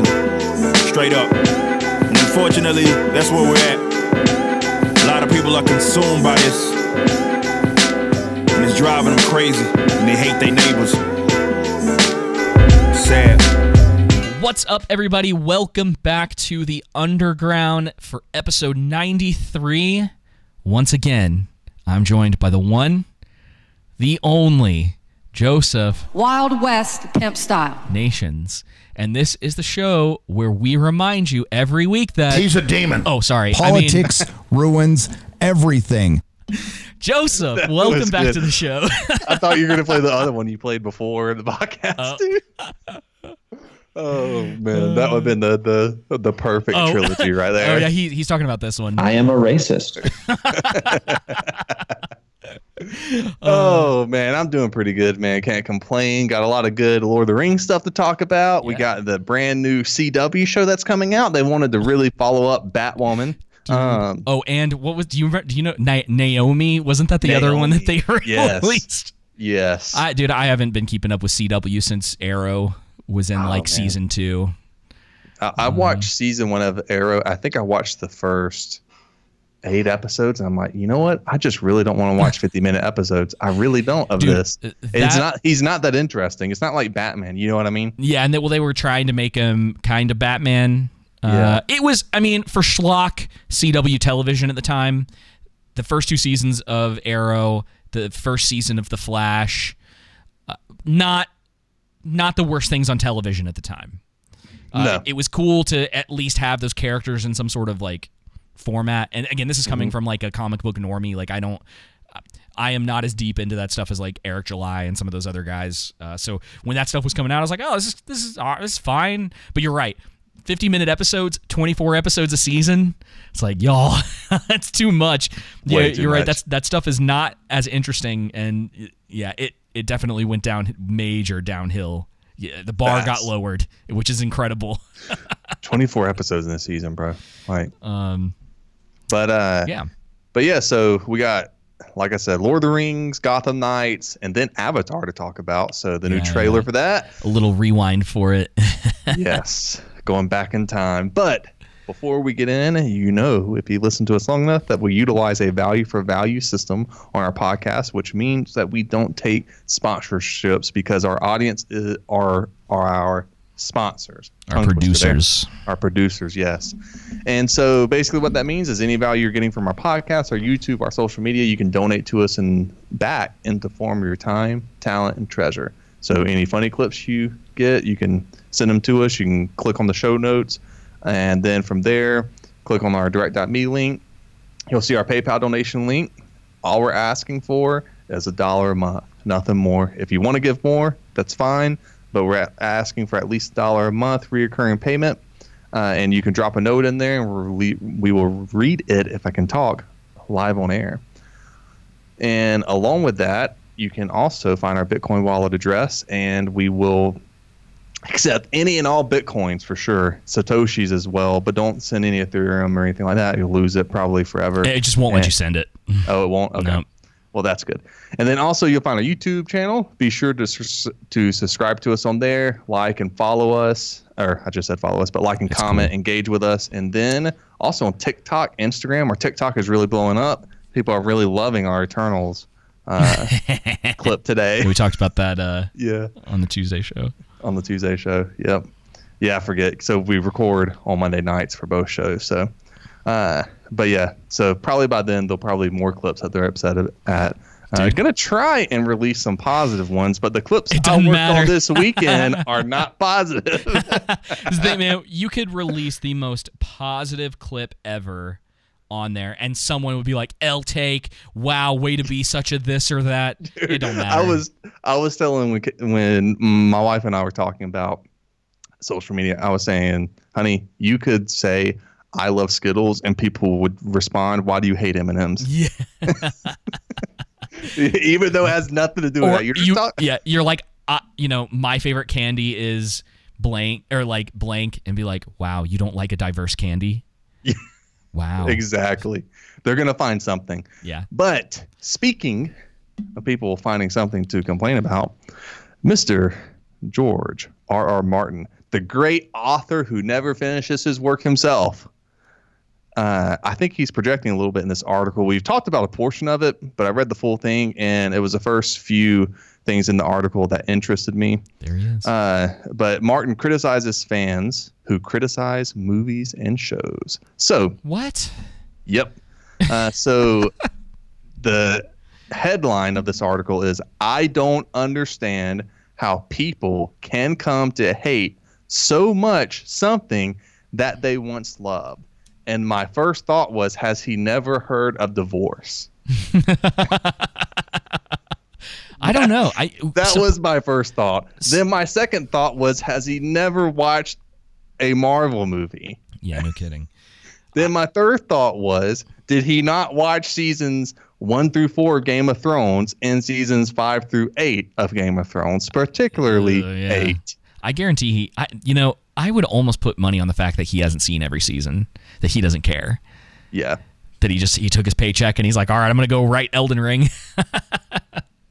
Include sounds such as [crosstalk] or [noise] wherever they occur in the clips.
listen. Straight up. And unfortunately, that's where we're at. A lot of people are consumed by this. And it's driving them crazy. And they hate their neighbors. Sad. What's up, everybody? Welcome back to the Underground for episode 93. Once again, I'm joined by the one, the only Joseph Wild West pimp style. Nations. And this is the show where we remind you every week that. He's a demon. oh, sorry. Politics [laughs] ruins everything. I mean, Joseph, welcome back good. to the show. I thought you were gonna play the other [laughs] one you played before in the podcast, Oh. Oh man, that would have been the the the perfect Oh. trilogy right [laughs] oh, there. oh, yeah, he, he's talking about this one. I am a racist. Oh man, I'm doing pretty good, man. Can't complain. Got a lot of good Lord of the Rings stuff to talk about. We got the brand new CW show that's coming out. They wanted to really follow up Batwoman. Um, Oh, and what was do you remember, do you know Na- Naomi? Wasn't that the other one that they Naomi, [laughs] yes. released? yes. I dude, I haven't been keeping up with CW since Arrow was in Oh, like man. season two. I, I watched season one of Arrow. I think I watched the first eight episodes. And I'm like, you know what? I just really don't want to watch 50 minute episodes. I really don't of Dude, this. uh, it's not. He's not that interesting. It's not like Batman. You know what I mean? Yeah, and they, well, they were trying to make him kind of Batman. Uh, Yeah. It was, I mean, for schlock CW television at the time, the first two seasons of Arrow, the first season of The Flash, uh, not not the worst things on television at the time. Uh, No. It was cool to at least have those characters in some sort of like format. And again, this is coming from like a comic book normie. Like I don't. I am not as deep into that stuff as like Eric July and some of those other guys. Uh, so when that stuff was coming out, I was like, oh, this is this is uh, this is fine. But you're right. 50 minute episodes, 24 episodes a season. It's like, y'all, [laughs] that's too much. Yeah, Way you're right. much. That's that stuff is not as interesting and yeah, it it definitely went down major downhill. Yeah, the bar got lowered, which is incredible. [laughs] 24 episodes in a season, bro. Like, Um, but uh, yeah. But yeah, so we got, like I said, Lord of the Rings, Gotham Knights, and then Avatar to talk about. So the new Yeah. trailer for that. A little rewind for it. [laughs] yes, going back in time. But before we get in, you know, if you listen to us long enough, that we utilize a value for value system on our podcast, which means that we don't take sponsorships because our audience is, are are our sponsors, Our Tongue twister there. producers. Our producers, yes. And so basically, what that means is any value you're getting from our podcast, our YouTube, our social media, you can donate to us and back in the form of your time, talent, and treasure. So any funny clips you get, you can send them to us. You can click on the show notes, and then from there, click on our direct.me link. You'll see our PayPal donation link. All we're asking for is a dollar a month, nothing more. If you want to give more, that's fine, but we're asking for at least a dollar a month reoccurring payment. Uh, and you can drop a note in there, and le- we will read it if I can talk live on air. And along with that, you can also find our Bitcoin wallet address, and we will accept any and all Bitcoins for sure, Satoshis as well. But don't send any Ethereum or anything like that; you'll lose it probably forever. It just won't let Eh. you send it. Oh, it won't. [laughs] Okay. No. Well, that's good. And then also you'll find our YouTube channel. Be sure to to subscribe to us on there, like and follow us. Or I just said follow us, but like and comment, engage with us. And then also on TikTok, Instagram. Our TikTok is really blowing up. People are really loving our Eternals uh, [laughs] clip today. We talked about that uh, yeah, on the Tuesday show. on the Tuesday show. Yep. Yeah, I forget. So we record on Monday nights for both shows. So, uh, but yeah, so probably by then there'll probably be more clips that they're upset at. at. Uh, gonna try and release some positive ones, but the clips I worked matter. on this weekend [laughs] are not positive. [laughs] This thing, man, you could release the most positive clip ever on there, and someone would be like, "L take, wow, way to be such a this or that." [laughs] it don't matter. I was I was telling when, when my wife and I were talking about social media, I was saying, honey, you could say I love Skittles, and people would respond, "Why do you hate M and M's?" yeah. [laughs] [laughs] Even though it has nothing to do with or that. You're you, talking. yeah, you're like, uh, you know, my favorite candy is blank or like blank, and be like, "Wow, you don't like a diverse candy." Yeah. Wow. Exactly. They're gonna find something. Yeah. But speaking of people finding something to complain about, Mr. George R. R. Martin the great author who never finishes his work himself. Uh, I think he's projecting a little bit in this article. We've talked about a portion of it, but I read the full thing, and it was the first few things in the article that interested me. There he is. Uh, but Martin criticizes fans who criticize movies and shows. So, what? yep. Uh, so, [laughs] the headline of this article is I don't understand how people can come to hate so much something that they once loved. And my first thought was, has he never heard of divorce? [laughs] I don't know. I [laughs] That so- was my first thought. Then my second thought was, has he never watched a Marvel movie? yeah, no kidding. [laughs] Then my third thought was, did he not watch seasons one through four of Game of Thrones and seasons five through eight of Game of Thrones, particularly Uh, yeah. eight? I guarantee he. I, you know, I would almost put money on the fact that he hasn't seen every season. That he doesn't care. Yeah. That he just he took his paycheck and he's like, all right, I'm gonna go write Elden Ring. [laughs]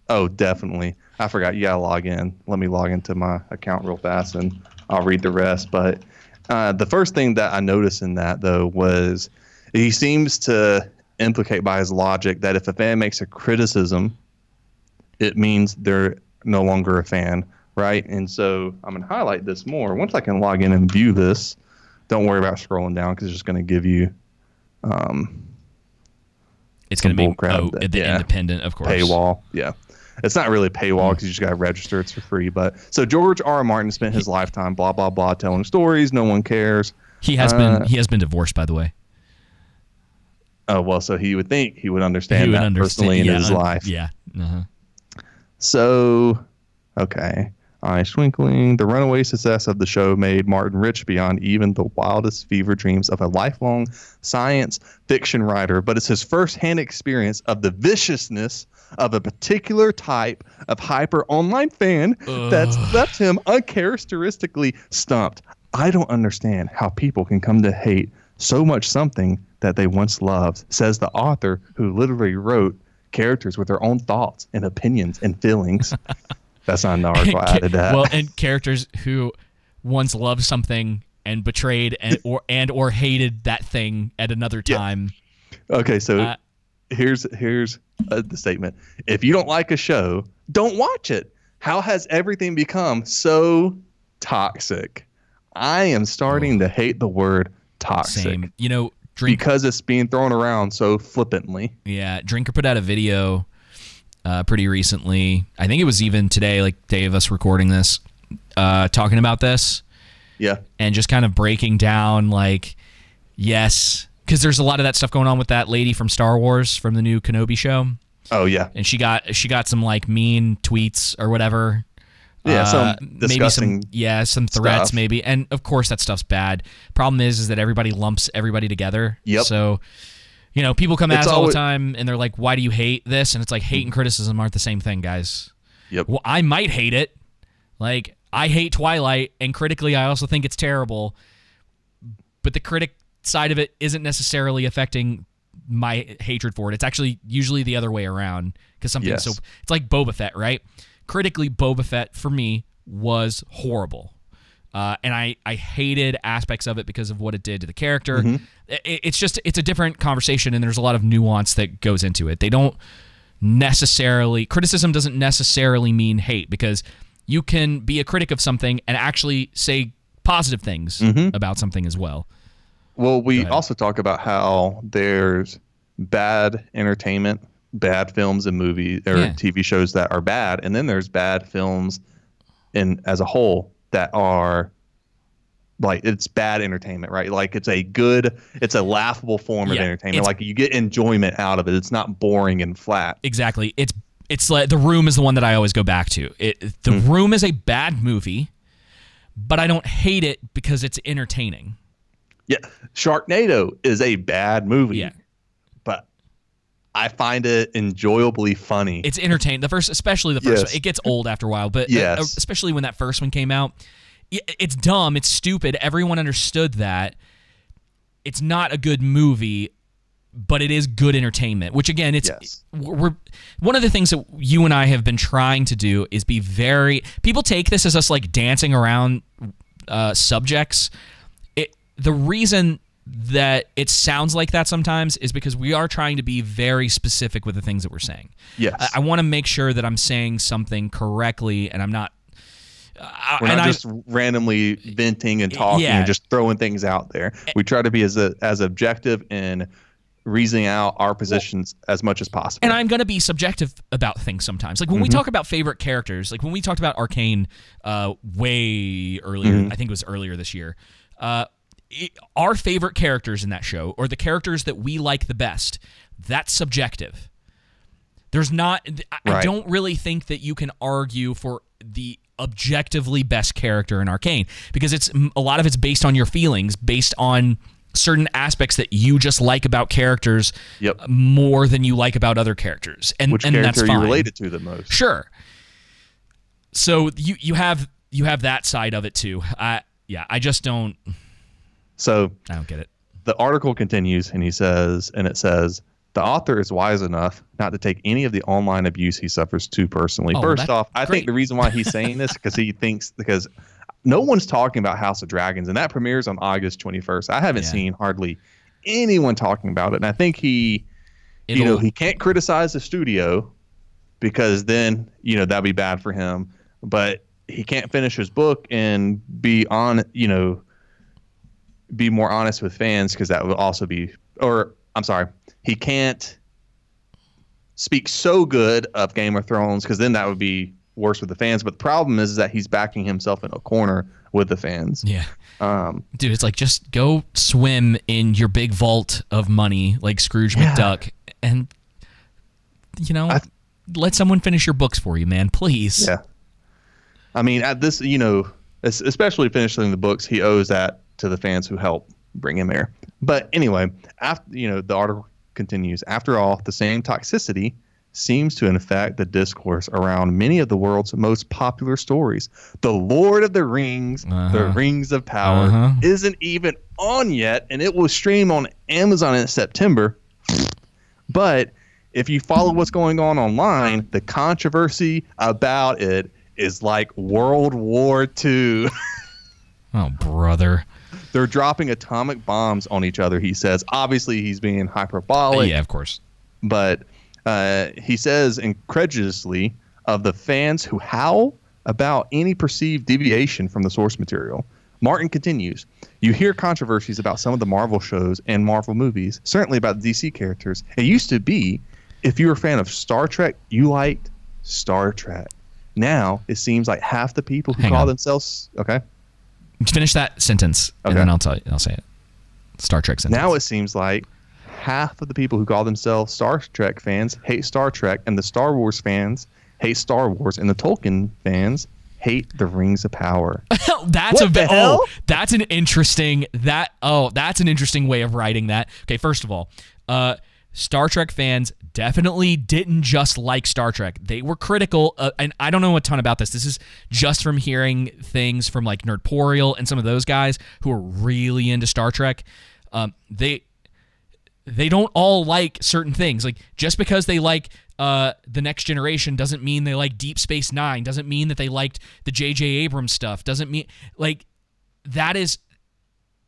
Oh, definitely. I forgot you gotta log in. Let me log into my account real fast and I'll read the rest. But uh, the first thing that I noticed in that though was he seems to implicate by his logic that if a fan makes a criticism, it means they're no longer a fan, right? And so I'm gonna highlight this more. Once I can log in and view this, don't worry about scrolling down because it's just gonna give you it's gonna be Some oh, that- the yeah. independent, of course. paywall. Yeah. It's not really paywall because you just got to register. It's for free. But so George R. R. Martin spent his lifetime, blah, blah, blah, telling stories. No one cares. He has Uh, been he has been divorced, by the way. Oh, well, so he would think he would understand he would that understand personally in yeah, his uh, life. Yeah. Uh-huh. So, okay. Eye twinkling. The runaway success of the show made Martin rich beyond even the wildest fever dreams of a lifelong science fiction writer, but it's his firsthand experience of the viciousness of a particular type of hyper online fan that's left him uncharacteristically stumped. I don't understand how people can come to hate so much something that they once loved, says the author who literally wrote characters with their own thoughts and opinions and feelings. [laughs] That's not an [laughs] article. I added that. well, and characters who once loved something and betrayed and [laughs] or and or hated that thing at another Yeah. time. okay, so uh, here's here's uh, the statement. If you don't like a show, don't watch it. How has everything become so toxic? I am starting to hate the word toxic Same. You know, drink because it's being thrown around so flippantly. Yeah, Drinker put out a video uh, pretty recently. I think it was even today, like day of us recording this, uh, talking about this Yeah. and just kind of breaking down like, yes, because there's a lot of that stuff going on with that lady from Star Wars from the new Kenobi show, Oh yeah. and she got she got some like mean tweets or whatever. Yeah, some Uh, maybe some yeah some threats stuff. maybe and of course that stuff's bad problem is is that everybody lumps everybody together Yep. so you know people come at us all the time and they're like why do you hate this? And it's like hate and criticism aren't the same thing guys. Yep. well i might hate it. Like i hate twilight and critically i also think it's terrible. But the critic side of it isn't necessarily affecting my hatred for it. It's actually usually the other way around because something Yes. so it's like boba fett right? Critically boba fett for me was horrible. Uh, and I, I hated aspects of it because of what it did to the character. I- it's just it's a different conversation, and there's a lot of nuance that goes into it. They don't necessarily criticism doesn't necessarily mean hate because you can be a critic of something and actually say positive things mm-hmm. about something as well. Well, we also talk about how there's bad entertainment, bad films and movies or Yeah. TV shows that are bad, and then there's bad films in as a whole that are like it's bad entertainment, right? Like it's a good, it's a laughable form of entertainment. Like you get enjoyment out of it. It's not boring and flat. Exactly. It's it's like the room is the one that I always go back to. It the room is a bad movie, but I don't hate it because it's entertaining. Yeah, Sharknado is a bad movie. Yeah. but I find it enjoyably funny. it's entertaining. The first, especially the first Yes. one, it gets old after a while, but uh, Yes. especially when that first one came out, it's dumb, it's stupid. Everyone understood that. It's not a good movie, but it is good entertainment. Which again, it's Yes. we're one of the things that you and I have been trying to do is be very. People take this as us like dancing around uh, subjects. It the reason that it sounds like that sometimes is because we are trying to be very specific with the things that we're saying. Yes. I, I want to make sure that I'm saying something correctly and I'm not. Uh, We're and not I- just randomly venting and talking Yeah. and just throwing things out there. We try to be as a, as objective and reasoning out our positions as much as possible. and I'm going to be subjective about things sometimes. Like when Mm-hmm. we talk about favorite characters, like when we talked about Arcane uh, way earlier, Mm-hmm. I think it was earlier this year. Uh, it, our favorite characters in that show, or the characters that we like the best, that's subjective. There's not. I I don't really think that you can argue for the objectively best character in Arcane because it's a lot of it's based on your feelings, based on certain aspects that you just like about characters Yep. more than you like about other characters, and Which and that's character are fine. you related to the most? Sure. So you you have you have that side of it too. I yeah, I just don't So I don't get it. the article continues and he says, and it says, the author is wise enough not to take any of the online abuse he suffers too personally. Oh, First off, I great. think the reason why he's saying this because he [laughs] thinks because no one's talking about House of Dragons and that premieres on August 21st. I haven't Yeah. seen hardly anyone talking about it, and I think he, you know, he can't criticize the studio because then you know that'd be bad for him. But he can't finish his book and be on, you know, be more honest with fans because that would also be or I'm sorry, he can't speak so good of Game of Thrones because then that would be worse with the fans. But the problem is that he's backing himself in a corner with the fans. Yeah. Um, Dude, it's like just go swim in your big vault of money like Scrooge Yeah. McDuck and you know, I- let someone finish your books for you, man, please. yeah. I mean, at this, you know, especially finishing the books, he owes that to the fans who helped bring him there. But anyway, after you know, the article continues. After all, the same toxicity seems to infect the discourse around many of the world's most popular stories. The Lord of the Rings, The Uh-huh. Rings of Power, Uh-huh. isn't even on yet, and it will stream on Amazon in September. But if you follow what's going on online, the controversy about it is like World War II. [laughs] Oh, brother. They're dropping atomic bombs on each other, he says. Obviously, he's being hyperbolic, yeah, of course. but uh, he says incredulously of the fans who howl about any perceived deviation from the source material. Martin continues, You hear controversies about some of the Marvel shows and Marvel movies, certainly about DC characters. It used to be if you were a fan of Star Trek, you liked Star Trek. Now it seems like half the people who Hang call on. themselves okay. Finish that sentence and then I'll tell you I'll say it. Star Trek sentence. Now it seems like half of the people who call themselves Star Trek fans hate Star Trek, and the Star Wars fans hate Star Wars, and the Tolkien fans hate the Rings of Power. [laughs] that's What a the bit, hell? oh, that's an interesting that oh, that's an interesting way of writing that. Okay, first of all, uh Star Trek fans definitely didn't just like Star Trek. They were critical, uh, and I don't know a ton about this. This is just from hearing things from like Nerdporial and some of those guys who are really into Star Trek. Um, they they don't all like certain things. Like just because they like uh, the next generation doesn't mean they like Deep Space Nine. Doesn't mean that they liked the J.J. Abrams stuff. Doesn't mean like that is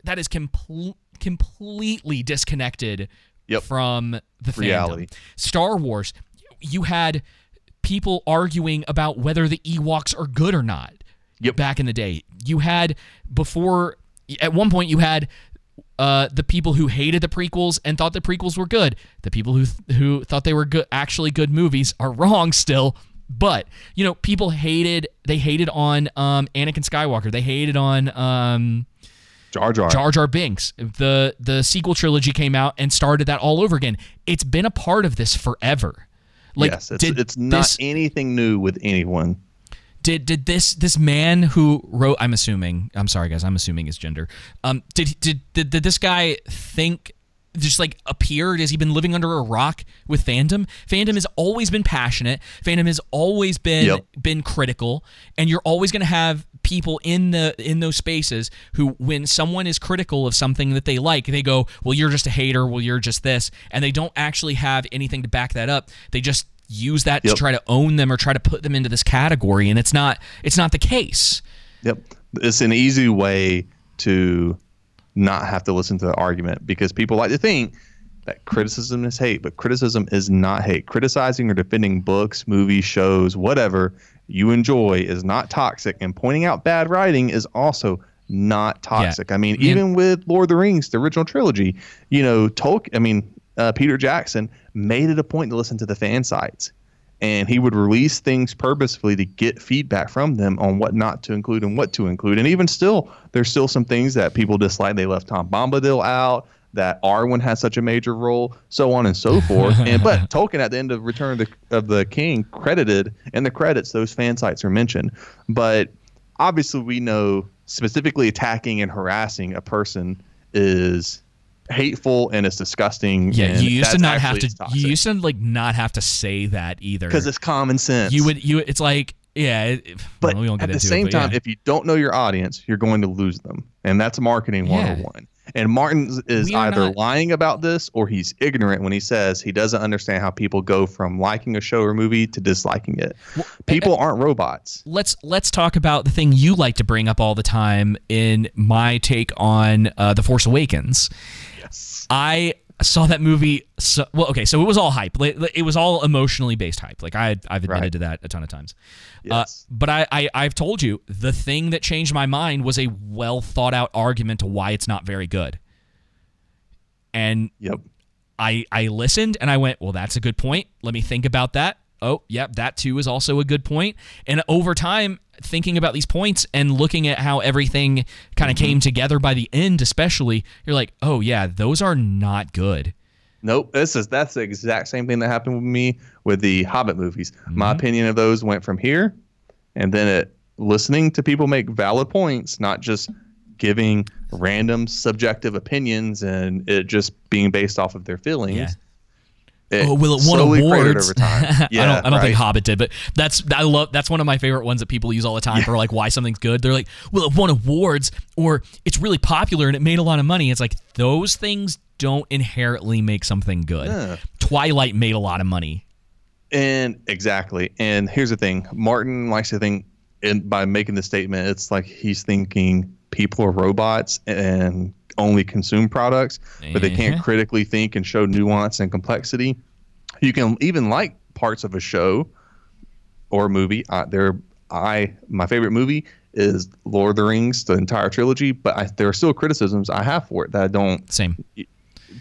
that is complete completely disconnected Yep. from the Reality. fandom. Star Wars, you had people arguing about whether the Ewoks are good or not. Yep. Back in the day, you had before at one point you had uh, the people who hated the prequels and thought the prequels were good. The people who who thought they were good, actually good movies, are wrong still. But you know, people hated they hated on um, Anakin Skywalker. They hated on um, Jar Jar. Jar Jar Binks. The the sequel trilogy came out and started that all over again. It's been a part of this forever. Like, yes, it's, did it's not this, anything new with anyone. did did this this man who wrote? I'm assuming. I'm sorry, guys. I'm assuming his gender. Um, did did did, did this guy think? Just like appeared? Has he been living under a rock with fandom? Fandom has always been passionate. Fandom has always been Yep. been critical, and you're always going to have people in the in those spaces who, when someone is critical of something that they like, they go, "Well, you're just a hater. Well, you're just this," and they don't actually have anything to back that up. They just use that to try to own them or try to put them into this category, and it's not it's not the case. Yep. It's an easy way to not have to listen to the argument because people like to think that criticism is hate, but criticism is not hate. Criticizing or defending books, movies, shows, whatever you enjoy is not toxic, and pointing out bad writing is also not toxic. I mean, Yeah. even with Lord of the Rings, the original trilogy, you know, Tolkien, I mean, uh, Peter Jackson made it a point to listen to the fan sites. And he would release things purposefully to get feedback from them on what not to include and what to include. And even still, there's still some things that people dislike. They left Tom Bombadil out, that Arwen has such a major role, so on and so forth. [laughs] and but Tolkien at the end of Return of the, of the King credited in the credits those fan sites are mentioned. But obviously, we know specifically attacking and harassing a person is hateful and it's disgusting. Yeah, you used to not have to. You used to like not have to say that either. because it's common sense. you would you. It's like yeah. It, but well, we at the same it, time, yeah. if you don't know your audience, you're going to lose them, and that's marketing Yeah. 101. And Martin is either not- lying about this or he's ignorant when he says he doesn't understand how people go from liking a show or movie to disliking it. people aren't robots. let's let's talk about the thing you like to bring up all the time in my take on uh, the Force Awakens. I saw that movie. So, well, okay, so it was all hype. It was all emotionally based hype. Like I, I've admitted Right. to that a ton of times. Yes. Uh, but I, I, I've told you the thing that changed my mind was a well thought out argument to why it's not very good. And Yep. I I listened and I went, well, that's a good point. Let me think about that. Oh, yep, that too is also a good point. And over time, thinking about these points and looking at how everything kind of came together by the end, especially, you're like, oh yeah, those are not good. Nope. This is that's the exact same thing that happened with me with the Hobbit movies. Mm-hmm. My opinion of those went from here, and then it listening to people make valid points, not just giving random subjective opinions and it just being based off of their feelings. Yeah. It oh, will it won awards? over time. Yeah, [laughs] I don't. I don't think. Hobbit did, but that's I love. That's one of my favorite ones that people use all the time for like why something's good. They're like, well, it won awards, or it's really popular and it made a lot of money. It's like those things don't inherently make something good. Yeah. Twilight made a lot of money. And exactly. And here's the thing: Martin likes to think, and by making the statement, it's like he's thinking people are robots and only consume products, but they can't Uh-huh. critically think and show nuance and complexity. You can even like parts of a show or a movie. Uh, there, I my favorite movie is Lord of the Rings, the entire trilogy. But I, there are still criticisms I have for it that I don't Same.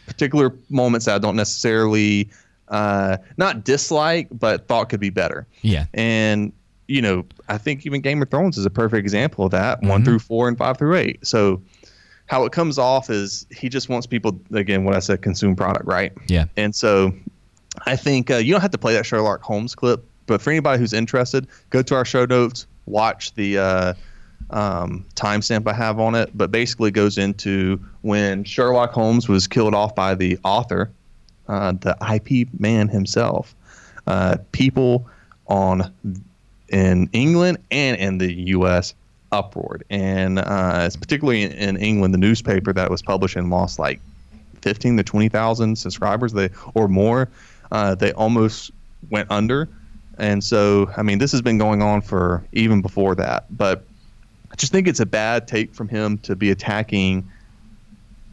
particular moments that I don't necessarily uh, not dislike, but thought could be better. Yeah. And you know, I think even Game of Thrones is a perfect example of that. One through four and five through eight. So how it comes off is he just wants people again what I said consume product right. Yeah. And so I think uh, you don't have to play that Sherlock Holmes clip, but for anybody who's interested, go to our show notes, watch the uh, um, timestamp I have on it. But basically, goes into when Sherlock Holmes was killed off by the author, uh, the IP man himself. Uh, people on in England and in the U.S. uproared, and uh, particularly in, in England, the newspaper that was publishing lost like fifteen to twenty thousand subscribers, they or more. Uh, they almost went under, and so I mean, this has been going on for even before that. But I just think it's a bad take from him to be attacking,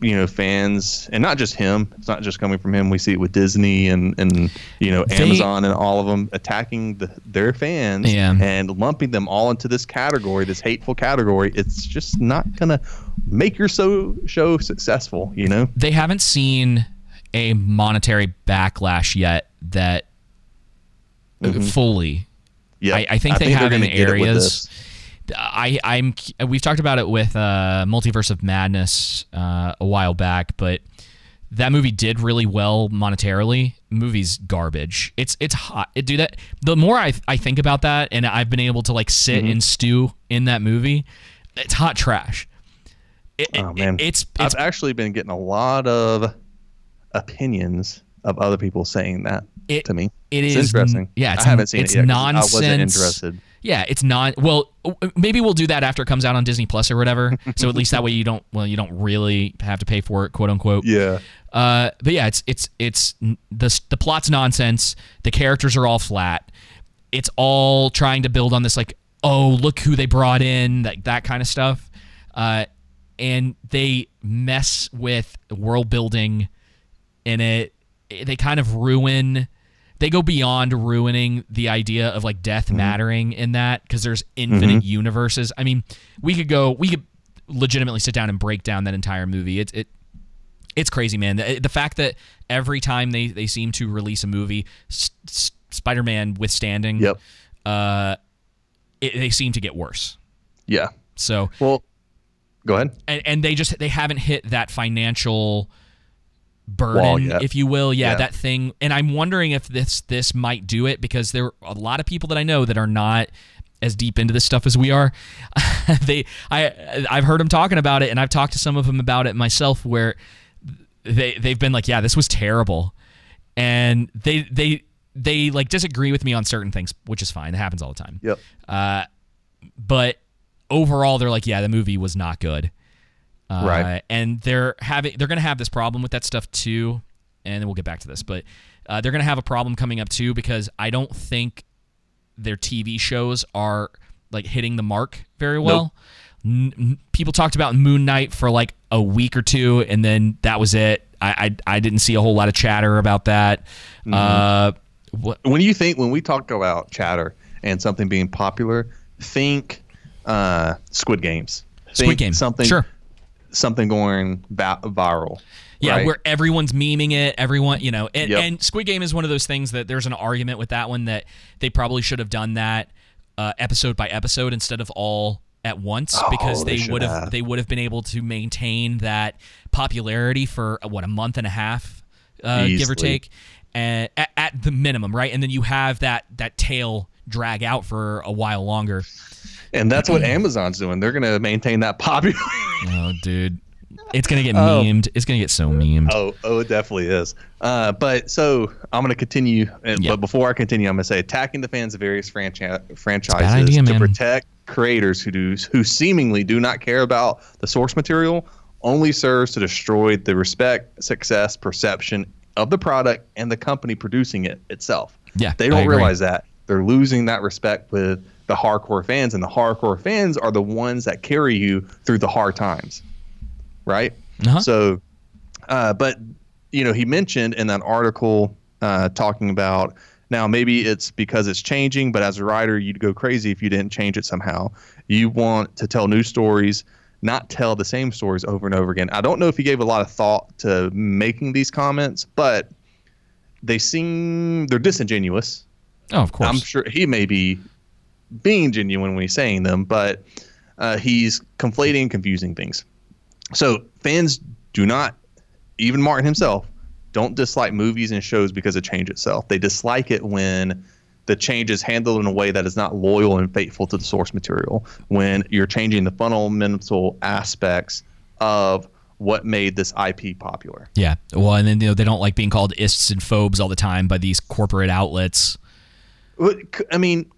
you know, fans, and not just him. It's not just coming from him. We see it with Disney and and you know They- Amazon and all of them attacking the, their fans Yeah. and lumping them all into this category, this hateful category. It's just not gonna make your so show successful. You know. They haven't seen a monetary backlash yet that mm-hmm. fully Yeah, I, I think they have in gonna it with areas. I I'm we've talked about it with uh, Multiverse of Madness uh, a while back, but that movie did really well monetarily. Movie's garbage. It's it's hot. It do that. The more I I think about that, and I've been able to like sit Mm-hmm. and stew in that movie, it's hot trash. It, Oh it- man, it's it's I've actually been getting a lot of opinions of other people saying that It- to me. it it's is interesting. Yeah, it's, I haven't seen it's it yet. 'cause nonsense. I wasn't interested. Yeah, it's not. Well, maybe we'll do that after it comes out on Disney Plus or whatever. [laughs] so at least that way you don't. Well, you don't really have to pay for it, quote unquote. Yeah, Uh, but yeah, it's it's it's the the plot's nonsense. The characters are all flat. It's all trying to build on this like oh look who they brought in that that kind of stuff uh, and they mess with world building in it they kind of ruin they go beyond ruining the idea of like death mattering in that because there's infinite universes i mean we could go we could legitimately sit down and break down that entire movie it, it it's crazy man the, the fact that every time they they seem to release a movie S- S- spider-man withstanding Yep. uh it, they seem to get worse Yeah. so Well, go ahead. and, and they just they haven't hit that financial Wall burden if you will. Yeah, Yeah. that thing. And i'm wondering if this this might do it because there are a lot of people that i know that are not as deep into this stuff as we are [laughs] they i i've heard them talking about it and i've talked to some of them about it myself where they they've been like yeah this was terrible. And they they they like disagree with me on certain things which is fine. It happens all the time. Yep. Uh, but overall they're like yeah the movie was not good uh, Right. and they're having they're gonna have this problem with that stuff too and then we'll get back to this but uh, they're gonna have a problem coming up too because i don't think their tv shows are like hitting the mark very well N- n- people talked about moon knight for like a week or two and then that was it i i, I didn't see a whole lot of chatter about that uh what when you think when we talk about chatter and something being popular, think uh, Squid Games. Squid Think Game. Something. Sure. Something going va- viral. Yeah, right? where everyone's memeing it, everyone, you know, and, Yep. and Squid Game is one of those things that there's an argument with that one that they probably should have done that uh, episode by episode instead of all at once because Oh, they they, would have have. they would have been able to maintain that popularity for uh, what a month and a half, uh, give or take, and at, at the minimum, right? And then you have that that tail drag out for a while longer. and that's what Amazon's doing. They're going to maintain that popular. [laughs] Oh, dude, it's gonna get Oh. memed. It's gonna get so memed. Oh, oh, it definitely is. Uh, but so I'm going to continue. And, Yeah. But before I continue, I'm going to say attacking the fans of various franchi- franchises idea, to man. protect creators who do who seemingly do not care about the source material only serves to destroy the respect, success, perception of the product and the company producing it itself. Yeah, they don't realize that they're losing that respect with the hardcore fans, and the hardcore fans are the ones that carry you through the hard times, right? Uh-huh. So, uh, but you know, he mentioned in that article uh, talking about now maybe it's because it's changing, but as a writer, you'd go crazy if you didn't change it somehow. You want to tell new stories, not tell the same stories over and over again. I don't know if he gave a lot of thought to making these comments, but they seem they're disingenuous. Oh, of course. I'm sure he may be being genuine when he's saying them, but uh, he's conflating and confusing things. So fans do not, even Martin himself, don't dislike movies and shows because of change itself. They dislike it when the change is handled in a way that is not loyal and faithful to the source material. When you're changing the fundamental aspects of what made this IP popular. Yeah. Well, and then you know they don't like being called ists and phobes all the time by these corporate outlets. I mean,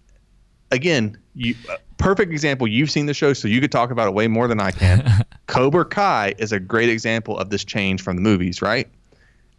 again, you uh, perfect example. You've seen the show, so you could talk about it way more than I can. [laughs] Cobra Kai is a great example of this change from the movies, right?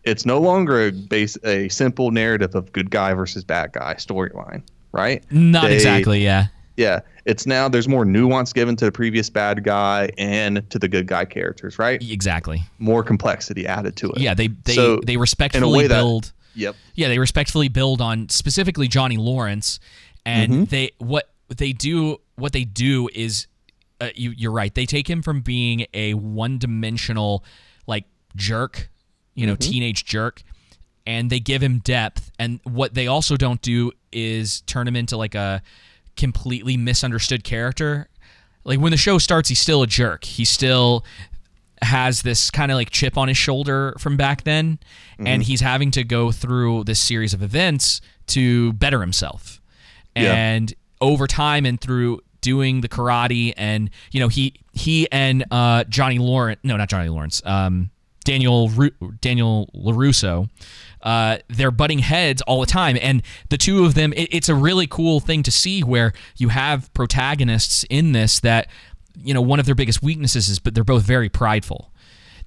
It's no longer a base a simple narrative of good guy versus bad guy storyline, right? Not They- exactly. Yeah. Yeah, it's now there's more nuance given to the previous bad guy and to the good guy characters, right? Exactly. More complexity added to it. Yeah. They they So, they respectfully build. Yep. Yeah, they respectfully build on specifically Johnny Lawrence, and Mm-hmm. they what they do what they do is, uh, you you're right. They take him from being a one dimensional like jerk, you know, Mm-hmm. teenage jerk, and they give him depth. And what they also don't do is turn him into like a completely misunderstood character. Like when the show starts, he's still a jerk. He's still has this kind of like chip on his shoulder from back then, and he's having to go through this series of events to better himself. Yeah. And over time and through doing the karate and you know he he and uh, Johnny Lawrence no not Johnny Lawrence um, Daniel Ru- Daniel Larusso uh, they're butting heads all the time and the two of them it, it's a really cool thing to see where you have protagonists in this that you know one of their biggest weaknesses is but they're both very prideful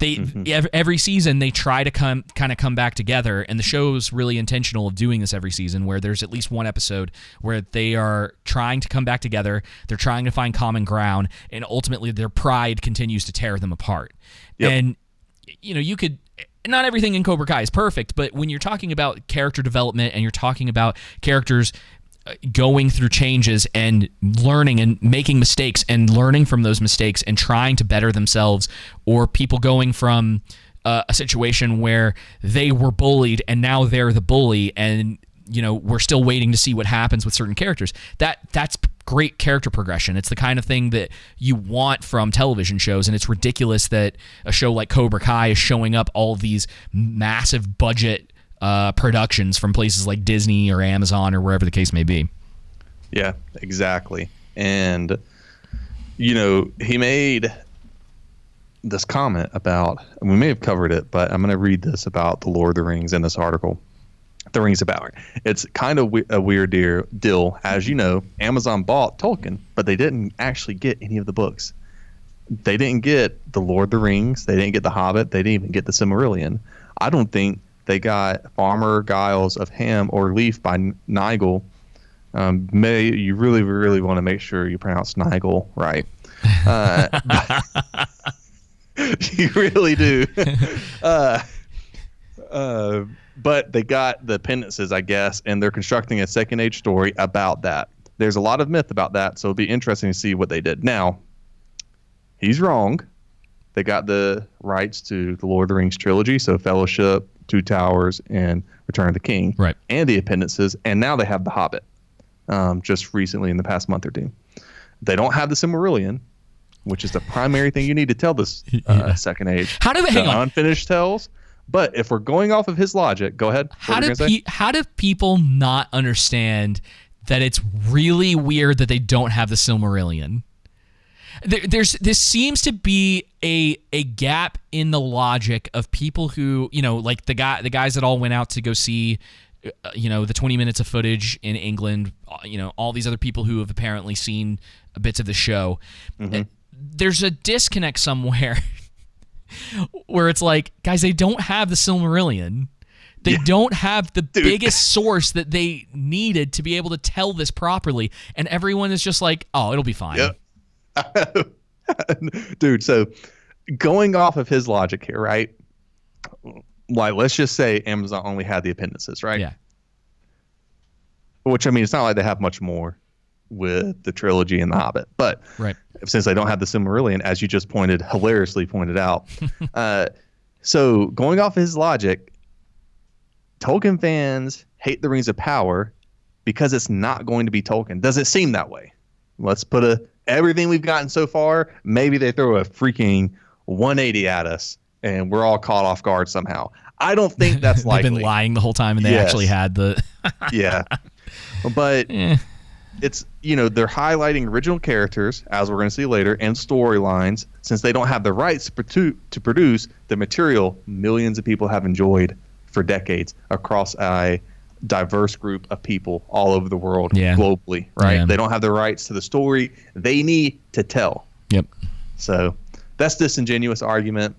they mm-hmm. ev- every season they try to come kind of come back together, and the show's really intentional of doing this every season, where there's at least one episode where they are trying to come back together. They're trying to find common ground, and ultimately their pride continues to tear them apart. Yep. And you know, you could not everything in Cobra Kai is perfect, but when you're talking about character development and you're talking about characters going through changes and learning and making mistakes and learning from those mistakes and trying to better themselves or people going from uh, a situation where they were bullied and now they're the bully and you know we're still waiting to see what happens with certain characters. That that's great character progression. It's the kind of thing that you want from television shows and it's ridiculous that a show like cobra kai is showing up all these massive budget uh, productions from places like disney or amazon or wherever the case may be Yeah, exactly. And you know, he made this comment about we may have covered it, but I'm going to read this about the Lord of the Rings in this article. The Rings of Power. It's kind of a weird deal, deal. As you know, Amazon bought Tolkien, but they didn't actually get any of the books. They didn't get the Lord of the Rings. They didn't get the Hobbit. They didn't even get the Silmarillion. I don't think they got Farmer Giles of Ham or Leaf by Niggle. Um, may you really, really want to make sure you pronounce Niggle right. Uh, [laughs] you really do. [laughs] uh, uh, but they got the penances, I guess, and they're constructing a second age story about that. There's a lot of myth about that, so it'll be interesting to see what they did. Now, he's wrong. They got the rights to the Lord of the Rings trilogy, so Fellowship, Two Towers, and Return of the King, Right. and the appendices, and now they have the Hobbit. Um, just recently in the past month or two, they don't have the Silmarillion, which is the primary thing you need to tell this [laughs] uh, Yeah. second age. How do- the hang on. unfinished tales. But if we're going off of his logic, go ahead. How do you gonna say? pe- how do people not understand that it's really weird that they don't have the Silmarillion? There, there's this seems to be a a gap in the logic of people who you know like the guy the guys that all went out to go see uh, you know the 20 minutes of footage in England uh, you know all these other people who have apparently seen bits of the show. Mm-hmm. Uh, there's a disconnect somewhere [laughs] where it's like guys they don't have the Silmarillion. They don't have the biggest source that they needed to be able to tell this properly. And everyone is just like oh it'll be fine. Yep. [laughs] Dude, so going off of his logic here, right? Like, let's just say Amazon only had the appendices, right? yeah Which I mean, it's not like they have much more with the trilogy and the Hobbit, but right since they don't have the Silmarillion, as you just pointed, hilariously pointed out. [laughs] uh, so going off his logic, Tolkien fans hate the Rings of Power because it's not going to be Tolkien. Does it seem that way? Let's put a everything we've gotten so far. Maybe they throw a freaking 180 at us, and we're all caught off guard somehow. I don't think [laughs] that's They've likely. been lying the whole time, and they Yes. actually had the. [laughs] yeah, but [laughs] Eh. it's you know they're highlighting original characters as we're going to see later and storylines since they don't have the rights to, to produce the material millions of people have enjoyed for decades across a diverse group of people all over the world Yeah. globally right Yeah. they don't have the rights to the story they need to tell Yep. so that's disingenuous argument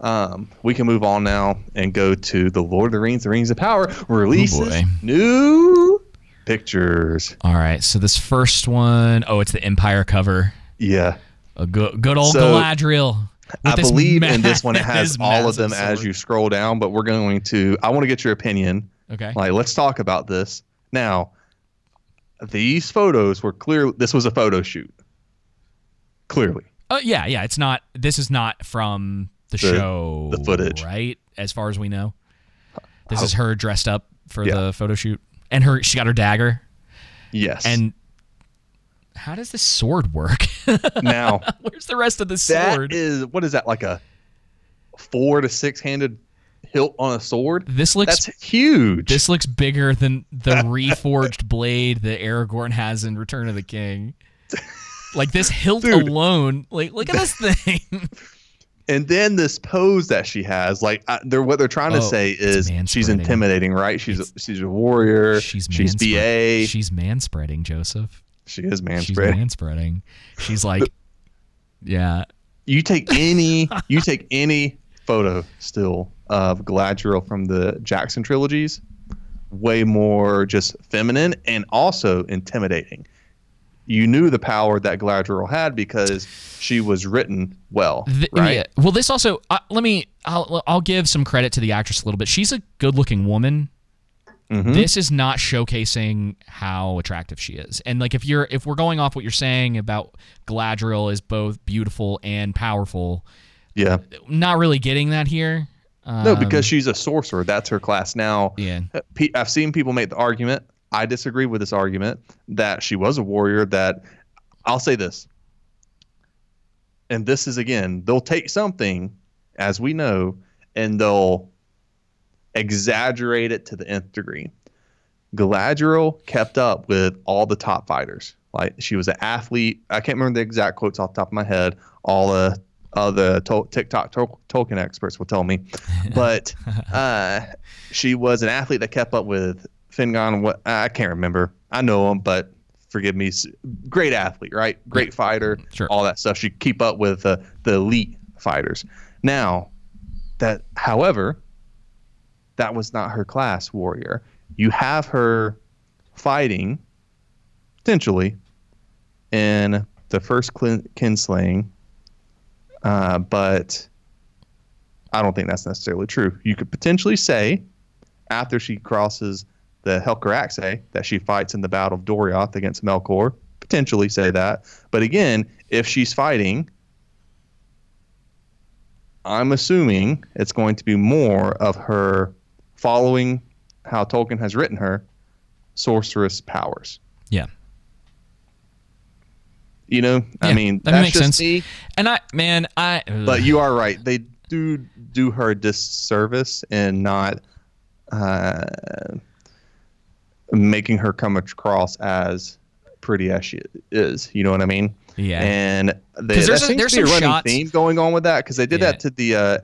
um, we can move on now and go to the Lord of the Rings, the Rings of Power releases boy. new pictures. All right. So this first one, oh, it's the Empire cover. Yeah, A good, good old So, Galadriel. with I believe ma- in this one it [laughs] has all of them massive as you scroll down, but we're going to. I want to get your opinion. Okay. Like, let's talk about this now. These photos were clear. This was a photo shoot. Clearly, Oh yeah, yeah. It's not. This is not from the, The- show. the footage. right? As far as we know, this is her dressed up for Yeah. the photo shoot, and her she got her dagger. yes. And how does this sword work? [laughs] now Where's the rest of the sword? is what is that like a four to six handed hilt on a sword? this looks That's huge. This looks bigger than the [laughs] reforged blade that Aragorn has in Return of the King. [laughs] Like this hilt Dude. alone, like look at this [laughs] thing. and then this pose that she has, like uh, they're what they're trying to Oh, say is she's intimidating, right? She's a, she's a warrior. She's she's BA. She's man spreading, Joseph. she is man She's spread. man spreading. She's like, yeah, You take any you take any photo still of Galadriel from the Jackson trilogies. Way more just feminine and also intimidating. You knew the power that Galadriel had because she was written well, Th- right? yeah. Well, this also uh, let me. I'll I'll give some credit to the actress a little bit. She's a good-looking woman. Mm-hmm. This is not showcasing how attractive she is. And like if you're if we're going off what you're saying about Galadriel is both beautiful and powerful, Yeah. not really getting that here. No, Um, because she's a sorcerer. That's her class. Now, Yeah. uh, I've seen people make the argument. I disagree with this argument that she was a warrior. That I'll say this, and this is again, they'll take something, as we know, and they'll exaggerate it to the nth degree. Galadriel kept up with all the top fighters. Like she was an athlete. I can't remember the exact quotes off the top of my head. All the uh, the to- TikTok to- Tolkien experts will tell me, [laughs] but uh, [laughs] she was an athlete that kept up with Fingon. What I can't remember. I know him, but forgive me. Great athlete, right? Great fighter. Sure. All that stuff. She keep up with uh, the elite fighters. Now, that however, that was not her class warrior. You have her fighting potentially in the first kin- kinslaying, uh, but I don't think that's necessarily true. You could potentially say after she crosses the Helcaraxe that she fights in the Battle of Doriath against Melkor. Potentially say that, but again, if she's fighting I'm assuming it's going to be more of her following how Tolkien has written her sorceress powers. Yeah. You know, I mean, that makes sense. me. And I man, I But you are right. They do do her a disservice in not uh, making her come across as pretty as she is. You know what I mean? Yeah. And they, there's that a- there's to be a running shots- theme going on with that because they did Yeah. that to the uh,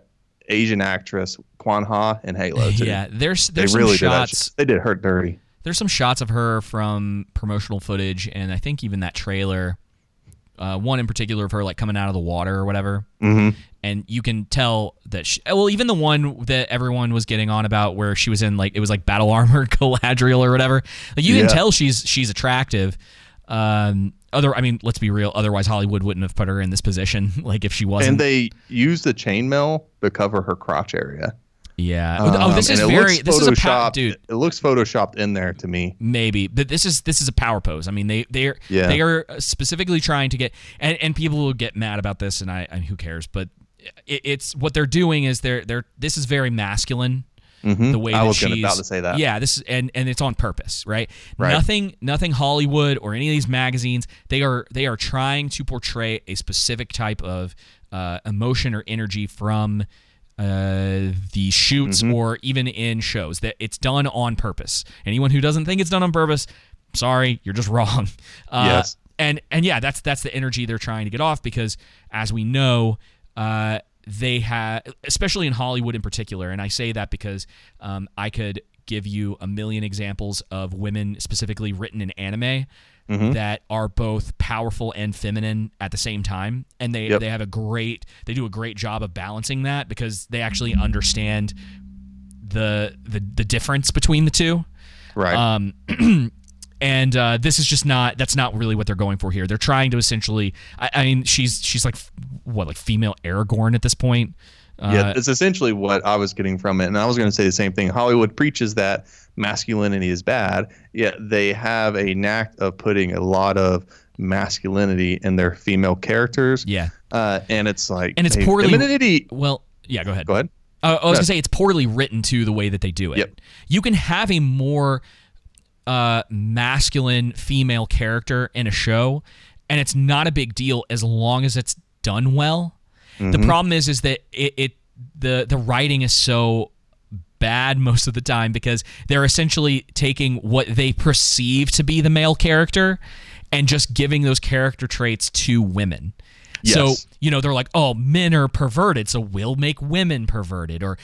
Asian actress Kwan Ha in Halo. Too. yeah, there's they there's really some did shots. They did her dirty. There's some shots of her from promotional footage, and I think even that trailer. Uh, one in particular of her like coming out of the water or whatever, Mm-hmm. and you can tell that. She, well, even the one that everyone was getting on about, where she was in like it was like battle [laughs] armor Galadriel or whatever. Like you Yeah. can tell she's she's attractive. Um, other, I mean, let's be real. Otherwise, Hollywood wouldn't have put her in this position. [laughs] Like if she wasn't. And they used the chainmail to cover her crotch area. Yeah. oh, this Um, is very. This is a pow- dude. It looks photoshopped in there to me. maybe but this is this is a power pose i mean they they're Yeah. they are specifically trying to get and, and people will get mad about this and i, I who cares but it, it's what they're doing is they're they're this is very masculine the way I was she's about to say that. yeah this is and and it's on purpose right Right. nothing nothing hollywood or any of these magazines they are they are trying to portray a specific type of uh, emotion or energy from uh, the shoots Mm-hmm. or even in shows that it's done on purpose. Anyone who doesn't think it's done on purpose, sorry, you're just [laughs] wrong. Uh, Yes. And and yeah, that's that's the energy they're trying to get off because as we know, uh, they have, especially in Hollywood in particular, and I say that because um, I could give you a million examples of women specifically written in anime Mm-hmm. that are both powerful and feminine at the same time and they Yep. they have a great they do a great job of balancing that because they actually understand the the the difference between the two Right. um, [clears throat] and uh, this is just not. That's not really what they're going for here. They're trying to essentially. I, I mean, she's she's like what like female Aragorn at this point. Uh, yeah, it's essentially what I was getting from it, and I was going to say the same thing. Hollywood preaches that masculinity is bad, yet they have a knack of putting a lot of masculinity in their female characters. yeah. uh, and it's like And it's hey, poorly- femininity. Well, yeah. Go ahead. Go ahead. Uh, I was No. gonna say it's poorly written too, the way that they do it. Yep. You can have a more uh, masculine female character in a show, and it's not a big deal as long as it's done well. The problem is, is that it, it the the writing is so bad most of the time because they're essentially taking what they perceive to be the male character and just giving those character traits to women. So you know they're like, oh, men are perverted, so we'll make women perverted, or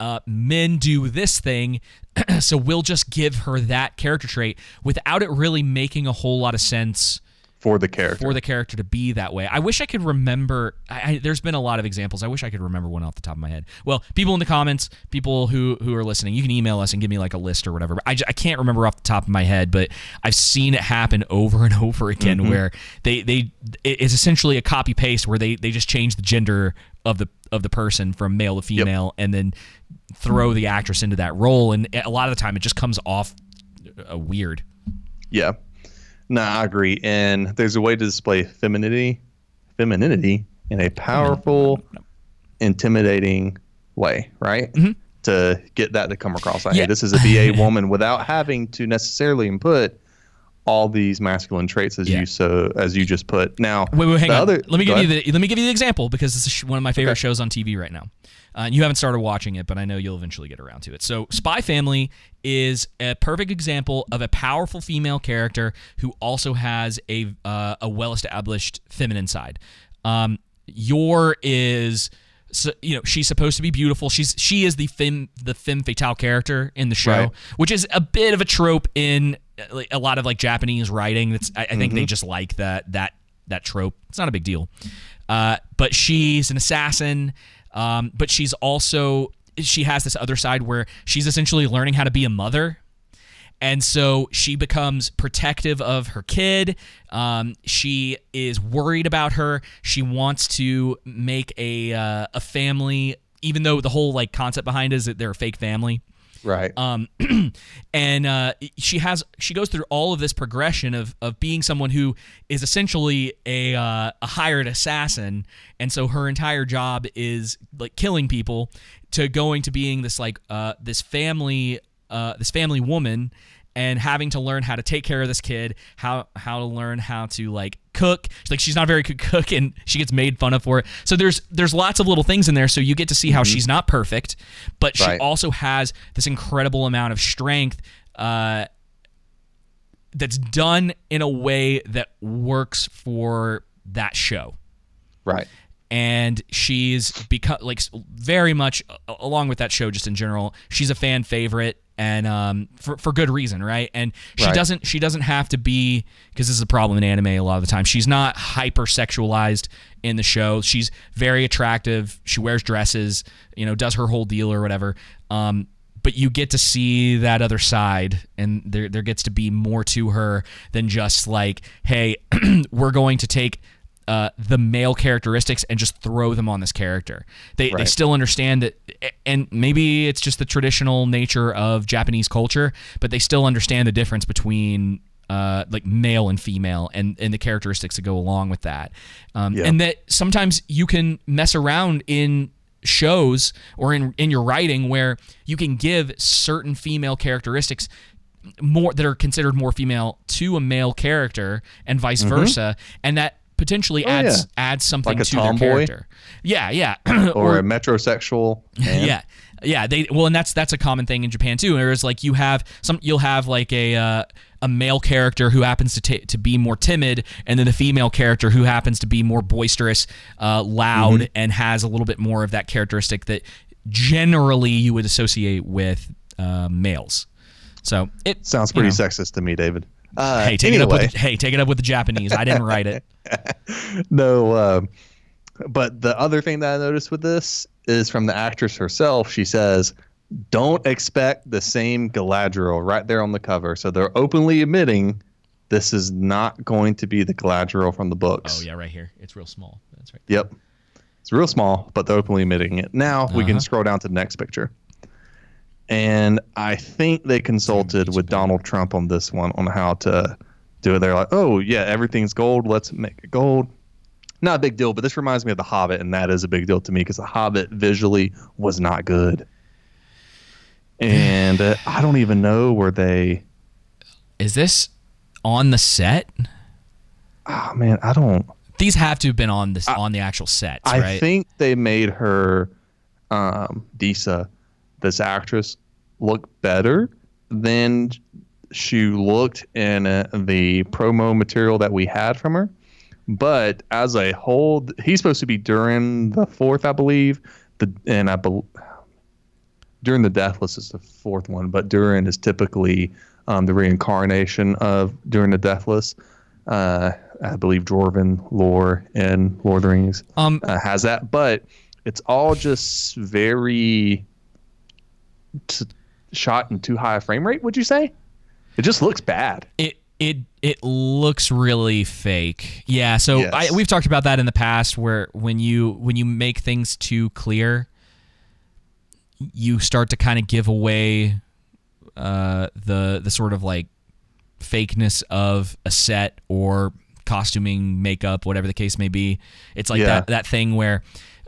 uh, men do this thing, [clears throat] so we'll just give her that character trait without it really making a whole lot of sense for the character. for the character to be that way. I wish I could remember. I, I, there's been a lot of examples. I wish I could remember one off the top of my head. Well, people in the comments, people who who are listening, you can email us and give me like a list or whatever. But I, j- I can't remember off the top of my head, but I've seen it happen [laughs] over and over again Mm-hmm. where they they it is essentially a copy paste where they they just change the gender of the of the person from male to female and then throw the actress into that role and a lot of the time it just comes off uh, weird. Yeah. No, I agree. And there's a way to display femininity, femininity in a powerful, intimidating way, right? Mm-hmm. To get that to come across. Like, Yeah. hey, this is a BA [laughs] woman without having to necessarily input all these masculine traits as Yeah. you so as you just put. Now, Wait, wait, hang on. other- let me give you the let me give you the example because this is one of my favorite Okay. shows on TV right now. Uh, you haven't started watching it, but I know you'll eventually get around to it. So, Spy Family is a perfect example of a powerful female character who also has a uh, a well established feminine side. Um, Yor is. So, you know she's supposed to be beautiful. She's she is the femme the femme fatale character in the show, Right. which is a bit of a trope in uh, a lot of like Japanese writing. That's I, I think Mm-hmm. they just like that that that trope. It's not a big deal. Uh, but she's an assassin. Um, but she's also she has this other side where she's essentially learning how to be a mother. And so she becomes protective of her kid. Um, she is worried about her. She wants to make a uh, a family, even though the whole like concept behind it is that they're a fake family right. um, [clears throat] and uh, she has she goes through all of this progression of of being someone who is essentially a uh, a hired assassin, and so her entire job is like killing people, to going to being this like uh, this family uh, this family woman. And having to learn how to take care of this kid, how how to learn how to like cook. She's like she's not a very good cook, and she gets made fun of for it. So there's there's lots of little things in there. So you get to see how she's not perfect, but she also has this incredible amount of strength uh, that's done in a way that works for that show right. and she's become like very much along with that show just in general she's a fan favorite and um, for, for good reason right? And she Right. doesn't she doesn't have to be because this is a problem in anime a lot of the time. She's not hyper sexualized in the show. She's very attractive. She wears dresses you know does her whole deal or whatever. Um, but you get to see that other side and there there gets to be more to her than just like hey [clears throat] we're going to take uh, the male characteristics and just throw them on this character. They, they still understand that, and maybe it's just the traditional nature of Japanese culture, but they still understand the difference between uh, like male and female and, and the characteristics that go along with that. Um, Yeah. And that sometimes you can mess around in shows or in, in your writing where you can give certain female characteristics more that are considered more female to a male character and vice versa and that potentially adds. Oh, yeah. adds something Like a to their character yeah yeah [clears throat] Or, a metrosexual. man. yeah yeah they well and that's that's a common thing in japan too whereas like you have some you'll have like a uh, a male character who happens to ta- to be more timid and then a female character who happens to be more boisterous uh, loud Mm-hmm. and has a little bit more of that characteristic that generally you would associate with uh, males so it Sounds you pretty know. sexist to me, David. Uh, hey take anyway. it up with hey take it up with the japanese. I didn't write it. [laughs] No uh, but the other thing that i noticed with this is from the actress herself she says don't expect the same galadriel right there on the cover. So they're openly admitting this is not going to be the galadriel from the books. Oh yeah right here. It's real small. That's right. Yep. It's real small but they're openly admitting it. Now we Uh-huh. can scroll down to the next picture and i think they consulted with donald trump on this one on how to do it they're like oh yeah everything's gold let's make it gold not a big deal, but this reminds me of The Hobbit, and that is a big deal to me because The Hobbit visually was not good. And uh, I don't even know where they. is this on the set Oh man, I don't. these have to have been on this on the actual set. I right? think they made her, um, Disa, this actress, look better than she looked in uh, the promo material that we had from her. But as a whole, he's supposed to be Durin the fourth, I believe. The and I bel Durin the Deathless is the fourth one, but Durin is typically um, the reincarnation of Durin the Deathless. Uh, I believe Dwarven lore and Lord of the Rings Um, uh, has that, but it's all just very t- shot in too high a frame rate. Would you say? It just looks bad. it it it looks really fake. Yeah, so Yes. I, we've talked about that in the past, where when you when you make things too clear, you start to kind of give away uh, the the sort of like fakeness of a set or costuming, makeup, whatever the case may be. It's like Yeah. that that thing where.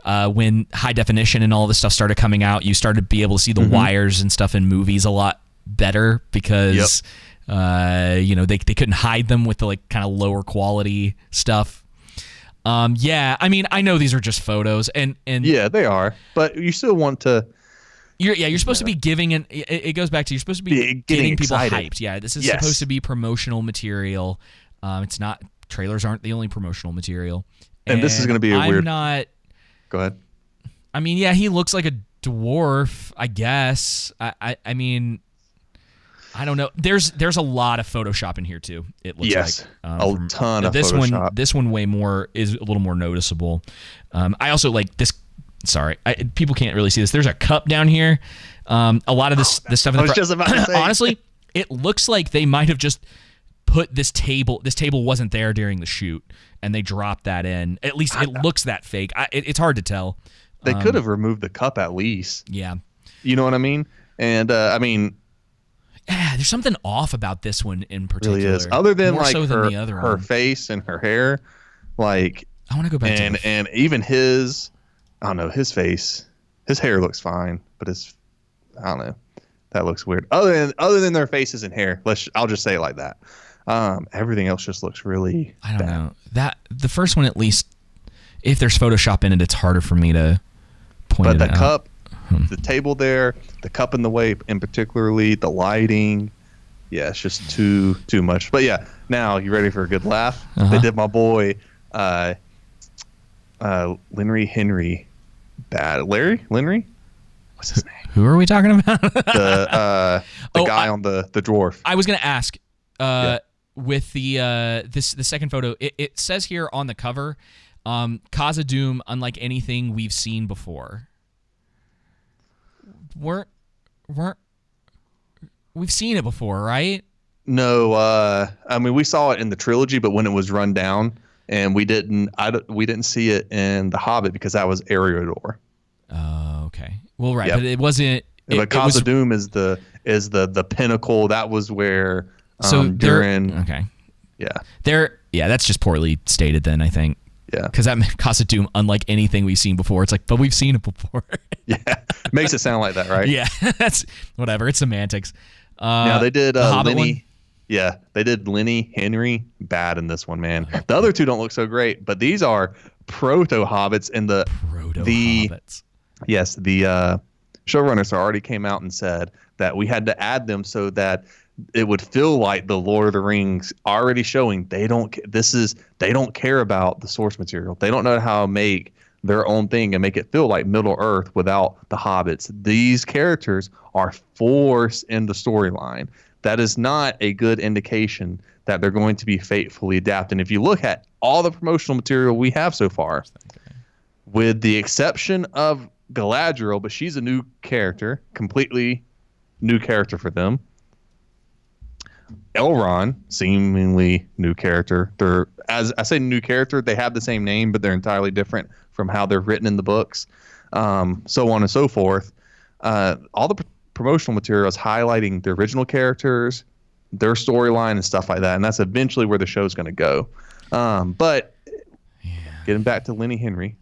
Uh, when high definition and all this stuff started coming out, you started to be able to see the Mm-hmm. wires and stuff in movies a lot better because uh, you know they, they couldn't hide them with the like kind of lower quality stuff. Um, yeah, I mean I know these are just photos and and Yeah, they are, but you still want to. you're yeah you're supposed to be giving an it, it goes back to you're supposed to be Yeah, getting getting people hyped. Yeah, this is Yes. supposed to be promotional material. Um, it's not trailers aren't the only promotional material. And this is gonna be a I'm weird- not. Go ahead. I mean, yeah, he looks like a dwarf, I guess. I, I, I mean, I don't know. There's there's a lot of Photoshop in here too. It looks Yes, like um, a ton of this one. This one way more is a little more noticeable. Um, I also like this. Sorry, I, people can't really see this. There's a cup down here. Um, a lot of this this stuff. In I the was fr- just about to [clears throat] say. honestly, it looks like they might have just put this table. This table wasn't there during the shoot, and they dropped that in. At least it looks that fake. I, it, it's hard to tell. They Um, could have removed the cup at least. Yeah. You know what I mean? And uh, I mean, Yeah, there's something off about this one in particular. really is. Other than More like so her, than her one. face and her hair, like I want to go back and and even his, I don't know, his face, his hair looks fine, but his, I don't know, that looks weird. Other than other than their faces and hair, let's I'll just say it like that. Um, everything else just looks really. I don't bad. know that the first one at least. If there's Photoshop in it, it's harder for me to point out. But the out. cup, the table there, the cup in the way, and particularly the lighting, yeah, it's just too too much. But yeah, now you ready for a good laugh? Uh-huh. They did my boy, uh, uh, Lenry Henry, bad. Larry Lenry, what's his name? Who are we talking about? The uh, the [laughs] Oh, guy I- on the the dwarf. I was gonna ask. Uh, Yeah. With the uh, this the second photo, it, it says here on the cover, um, Khazad-dûm, unlike anything we've seen before. We're we're we've seen it before, right? No, uh, I mean we saw it in the trilogy, but when it was run down, and we didn't, I we didn't see it in the Hobbit because that was Eriador. Oh, okay. Well, right, Yep. but it wasn't. It, but Casa was, Doom is the is the the pinnacle. That was where so they're during okay. yeah They're yeah, that's just poorly stated. Then I think yeah because that makes Khazad-dûm unlike anything we've seen before. It's like, but we've seen it before. [laughs] yeah makes it sound like that right yeah, [laughs] that's whatever. It's semantics. Uh, now they did uh, Hobbit Lenny one? yeah they did Lenny Henry bad in this one man the other two don't look so great but these are proto hobbits and the Proto hobbits. yes the uh, showrunners already came out and said that we had to add them so that it would feel like the Lord of the Rings already showing they don't this is they don't care about the source material. They don't know how to make their own thing and make it feel like Middle Earth without the hobbits. These characters are forced in the storyline. That is not a good indication that they're going to be faithfully adapted. And if you look at all the promotional material we have so far, with the exception of Galadriel, but she's a new character, completely new character for them. Elrond, seemingly new character. They're as I say new character, they have the same name, but they're entirely different from how they're written in the books. Um, so on and so forth. Uh, all the pr- promotional material is highlighting the original characters, their storyline, and stuff like that. And that's eventually where the show's going to go. Um, but getting back to Lenny Henry,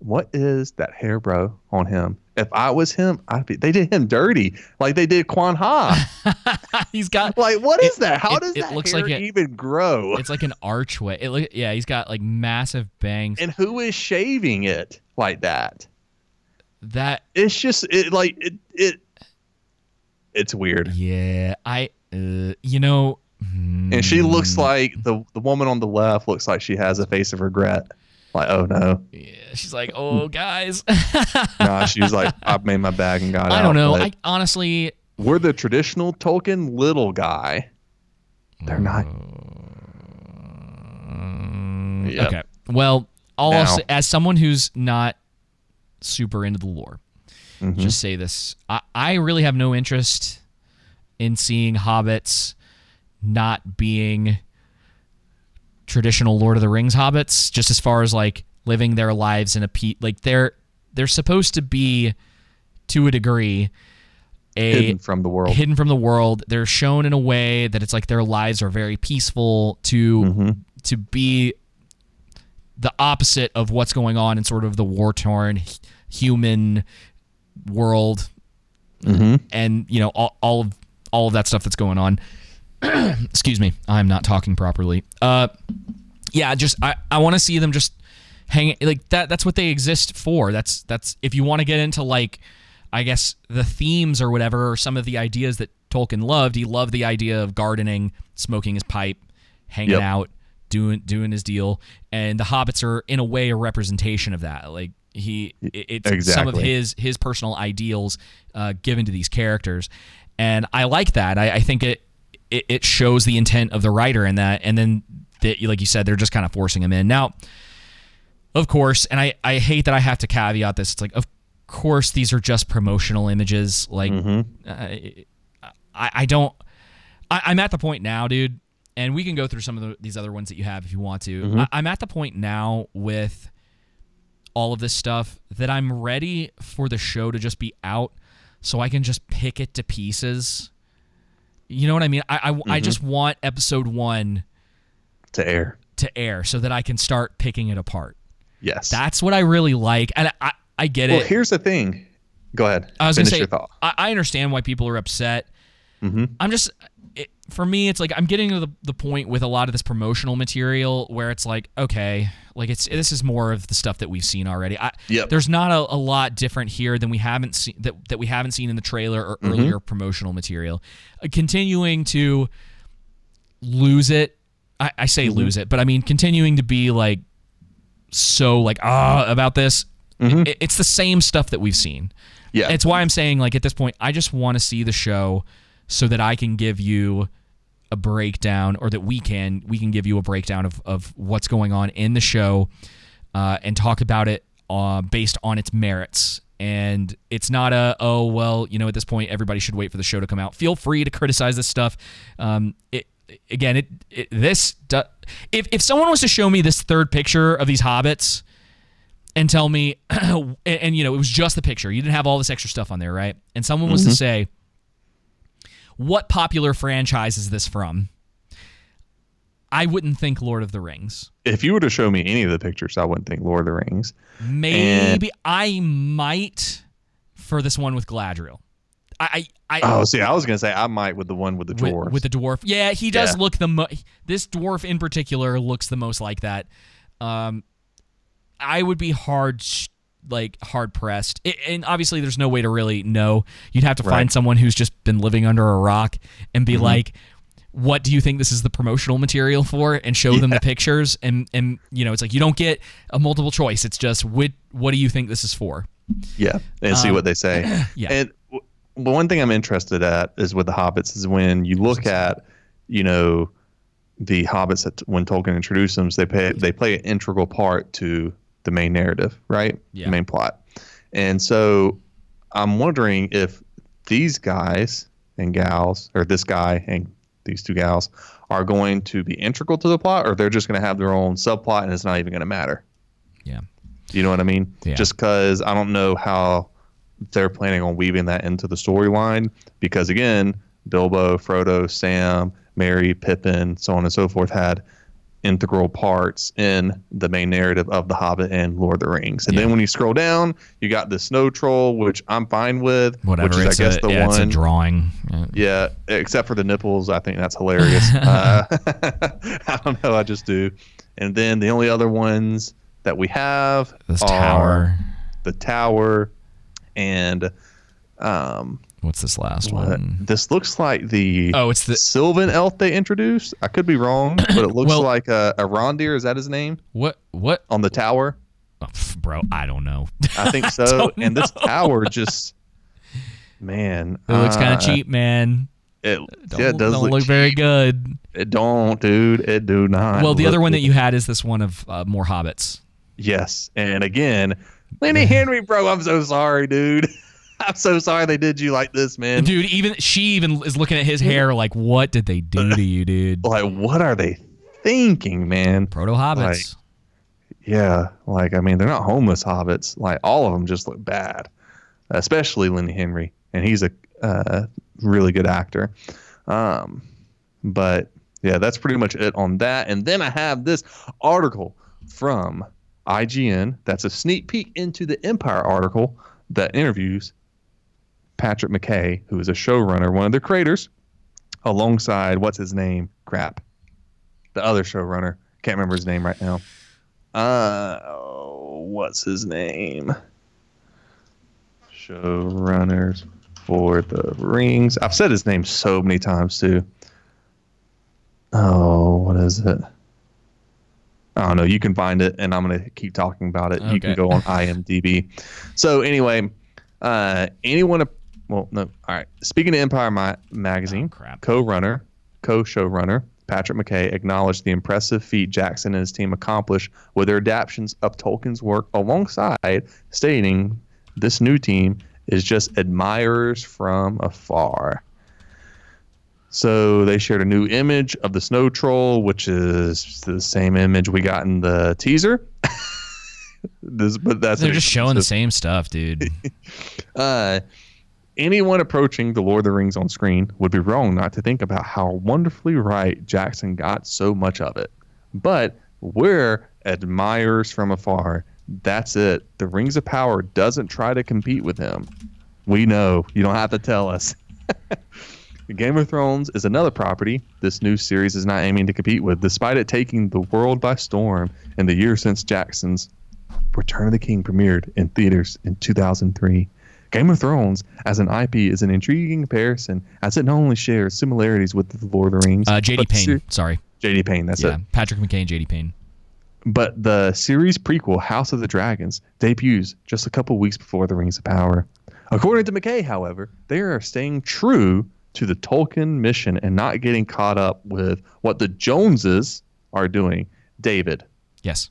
what is that hair, bro, on him? If I was him, I'd be. They did him dirty, like they did Kwan Ha. [laughs] He's got like, what is It- that? How it- does it that looks hair like it- even grow? it's like an archway. It look yeah, he's got like massive bangs. And who is shaving it like that? that It's just it like it it. It's weird, yeah, I uh, you know. and she looks mm, like the the woman on the left looks like she has a face of regret. Like, oh no, Yeah, she's like, [laughs] oh guys. nah. She was like, [laughs] I've made my bag and got out. I don't know. but I honestly, we're the traditional Tolkien little guy. They're not. Yeah. Okay. Well, I'll Now- as someone who's not super into the lore, Mm-hmm. just say this: I, I really have no interest in seeing hobbits not being traditional Lord of the Rings hobbits. Just as far as like living their lives in a pe like they're they're supposed to be to a degree a Hidden from the world. hidden from the world. They're shown in a way that it's like their lives are very peaceful to Mm-hmm. to be the opposite of what's going on in sort of the war torn human world Mm-hmm. and you know all, all of all of that stuff that's going on [clears throat] excuse me i'm not talking properly uh yeah just i i want to see them just hang like that that's what they exist for that's that's if you want to get into like i guess the themes or whatever or some of the ideas that tolkien loved. He loved the idea of gardening smoking his pipe hanging Yep. out doing doing his deal. And the hobbits are in a way a representation of that. Like he it- it's some of his his personal ideals uh, given to these characters. And i like that. I, I think it, it it shows the intent of the writer in that. And then that like you said they're just kind of forcing him in. Now of course and i i hate that i have to caveat this. It's like of course these are just promotional images. Like mm-hmm. I, I I don't I, i'm at the point now dude and we can go through some of the, these other ones that you have if you want to. Mm-hmm. I, i'm at the point now with all of this stuff that i'm ready for the show to just be out so i can just pick it to pieces. You know what i mean? I i, I mm-hmm. just want episode one to air. to air so that i can start picking it apart. Yes. that's what i really like and i i get well, it Well, here's the thing. Go ahead. I was Finish gonna say, your thought. I, I understand why people are upset. I'm just, it, for me, it's like I'm getting to the, the point with a lot of this promotional material where it's like, okay, like it's this is more of the stuff that we've seen already. I, Yep. There's not a, a lot different here than we haven't seen that that we haven't seen in the trailer or Mm-hmm. earlier promotional material. Uh, continuing to lose it, I, I say Mm-hmm. lose it, but I mean continuing to be like so like ah about this. It, it's the same stuff that we've seen. Mm-hmm. Yeah. It's why I'm saying like at this point I just want to see the show so that I can give you a breakdown or that we can we can give you a breakdown of, of what's going on in the show uh, and talk about it uh, based on its merits and it's not a oh well you know at this point everybody should wait for the show to come out feel free to criticize this stuff um, it again it, it this do, if, if someone was to show me this third picture of these hobbits and tell me [clears throat] and, and, you know it was just the picture you didn't have all this extra stuff on there right and someone was to say what popular franchise is this from i wouldn't think lord of the rings if you were to show me any of the pictures, I wouldn't think Lord of the Rings. maybe i might for this one with Galadriel i i, I Oh, see, I was gonna say I might with the one with the with, with the dwarf. Yeah, he does Yeah. look the mo- this dwarf in particular looks the most like that. Um, I would be hard like hard pressed, I and obviously there's no way to really know. You'd have to find Right. Mm-hmm. someone who's just been living under a rock and be like. What do you think this is the promotional material for? And show them the pictures, and and you know it's like you don't get a multiple choice. It's just what what do you think this is for? yeah, and see what they say. Um, [clears throat] yeah. And w- one thing I'm interested at is with the hobbits is when you look at, you know, the hobbits that when Tolkien introduced them, they play they play an integral part to the main narrative, right? Yeah. The main plot. And so I'm wondering if these guys and gals, or this guy and these two gals, are going to be integral to the plot, or they're just going to have their own subplot and it's not even going to matter. Yeah, You know what I mean? Yeah. Just because I don't know how they're planning on weaving that into the storyline. Because again, Bilbo, Frodo, Sam, Merry, Pippin, so on and so forth had integral parts in the main narrative of The Hobbit and Lord of the Rings. And then when you scroll down, you got the Snow Troll, which I'm fine with. whatever. Which is, I guess, a, the yeah, it's a one. drawing. Uh, Yeah, except for the nipples, I think that's hilarious. [laughs] uh, [laughs] I don't know, I just do. And then the only other ones that we have this are tower. the tower, and um, What's this last what- one? this looks like the Oh, it's the Sylvan elf they introduced. I could be wrong, but it [coughs] looks Well- like a, Arondir. Is that his name what? What? on the tower? Oh, bro, I don't know. [laughs] I think [laughs] so. don't and this tower [laughs] just, man, It looks kind uh, of cheap, man. It, Don't, yeah, it does don't look, look very good. It don't, dude. It do not. Well, the other one that you had is this one of uh, more hobbits. Yes, and again, Lenny Henry, bro. I'm so sorry, dude. [laughs] I'm so sorry they did you like this, man. Dude, even she even is looking at his hair like, what did they do to you, dude? [laughs] Like, what are they thinking, man? Proto hobbits. Yeah, like I mean, they're not homeless hobbits. Like all of them just look bad, especially Lenny Henry, and he's a uh, really good actor. Um, but yeah, that's pretty much it on that. And then I have this article from IGN. That's a sneak peek into the Empire article that interviews Patrick McKay, who is a showrunner, one of the creators, alongside what's his name? Crap, the other showrunner. Can't remember his name right now. Uh, what's his name? Showrunners for the Rings. I've said his name so many times too. Oh, what is it? I don't know. You can find it, and I'm gonna keep talking about it. You can go on IMDb. So anyway, uh, anyone? Well, no. All right. Speaking of Empire Ma- magazine, Oh, co-runner, co-showrunner Patrick McKay acknowledged the impressive feat Jackson and his team accomplished with their adaptations of Tolkien's work, alongside stating this new team is just admirers from afar. So they shared a new image of the snow troll, which is the same image we got in the teaser. [laughs] this, but that's They're just showing the same stuff, dude. [laughs] Uh, anyone approaching the Lord of the Rings on screen would be wrong not to think about how wonderfully right Jackson got so much of it. But we're admirers from afar. That's it. The Rings of Power doesn't try to compete with him. We know. You don't have to tell us. [laughs] Game of Thrones is another property this new series is not aiming to compete with, despite it taking the world by storm in the year since Jackson's Return of the King premiered in theaters in 2003. Game of Thrones, as an IP, is an intriguing comparison as it not only shares similarities with The Lord of the Rings. Uh, JD Payne. ser- Sorry. JD Payne, that's Yeah. it. Patrick McKay and JD Payne. But the series prequel, House of the Dragons, debuts just a couple weeks before The Rings of Power. According to McKay, however, they are staying true to the Tolkien mission and not getting caught up with what the Joneses are doing. David, Yes.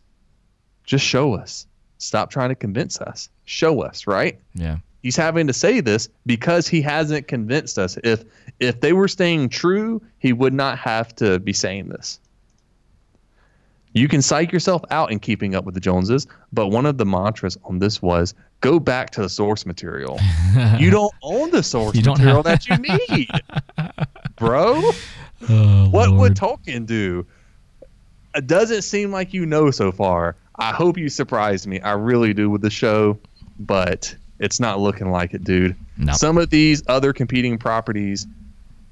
just show us. Stop trying to convince us. Show us, right? Yeah. He's having to say this because he hasn't convinced us. If if they were staying true, he would not have to be saying this. You can psych yourself out in keeping up with the Joneses, but one of the mantras on this was go back to the source material. you [laughs] don't own the source You material that you [laughs] need. Bro, Oh, what would Tolkien do? It doesn't seem like you know so far. I hope you surprised me. I really do with the show, but it's not looking like it, dude. No. Some of these other competing properties.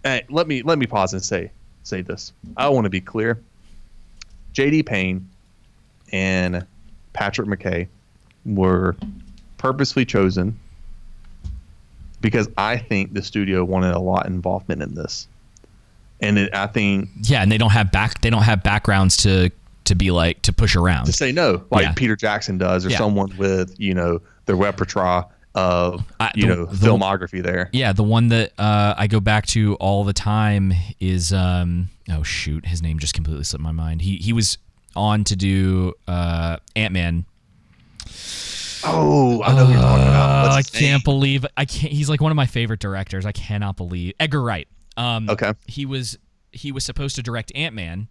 Hey, let me let me pause and say say this. I want to be clear. J.D. Payne and Patrick McKay were purposely chosen because I think the studio wanted a lot of involvement in this, and it, I think Yeah, and they don't have back. They don't have backgrounds to to be like to push around. to say no, like Yeah. Peter Jackson does, or Yeah. someone with you know their repertoire of I- you the- know the- filmography there. Yeah, the one that uh, I go back to all the time is um oh shoot, his name just completely slipped my mind. He he was on to do uh, Ant Man. Oh, I know who you're talking about. What's I can't name? believe I can't. He's like one of my favorite directors. I cannot believe Edgar Wright. Um, Okay. He was he was supposed to direct Ant Man,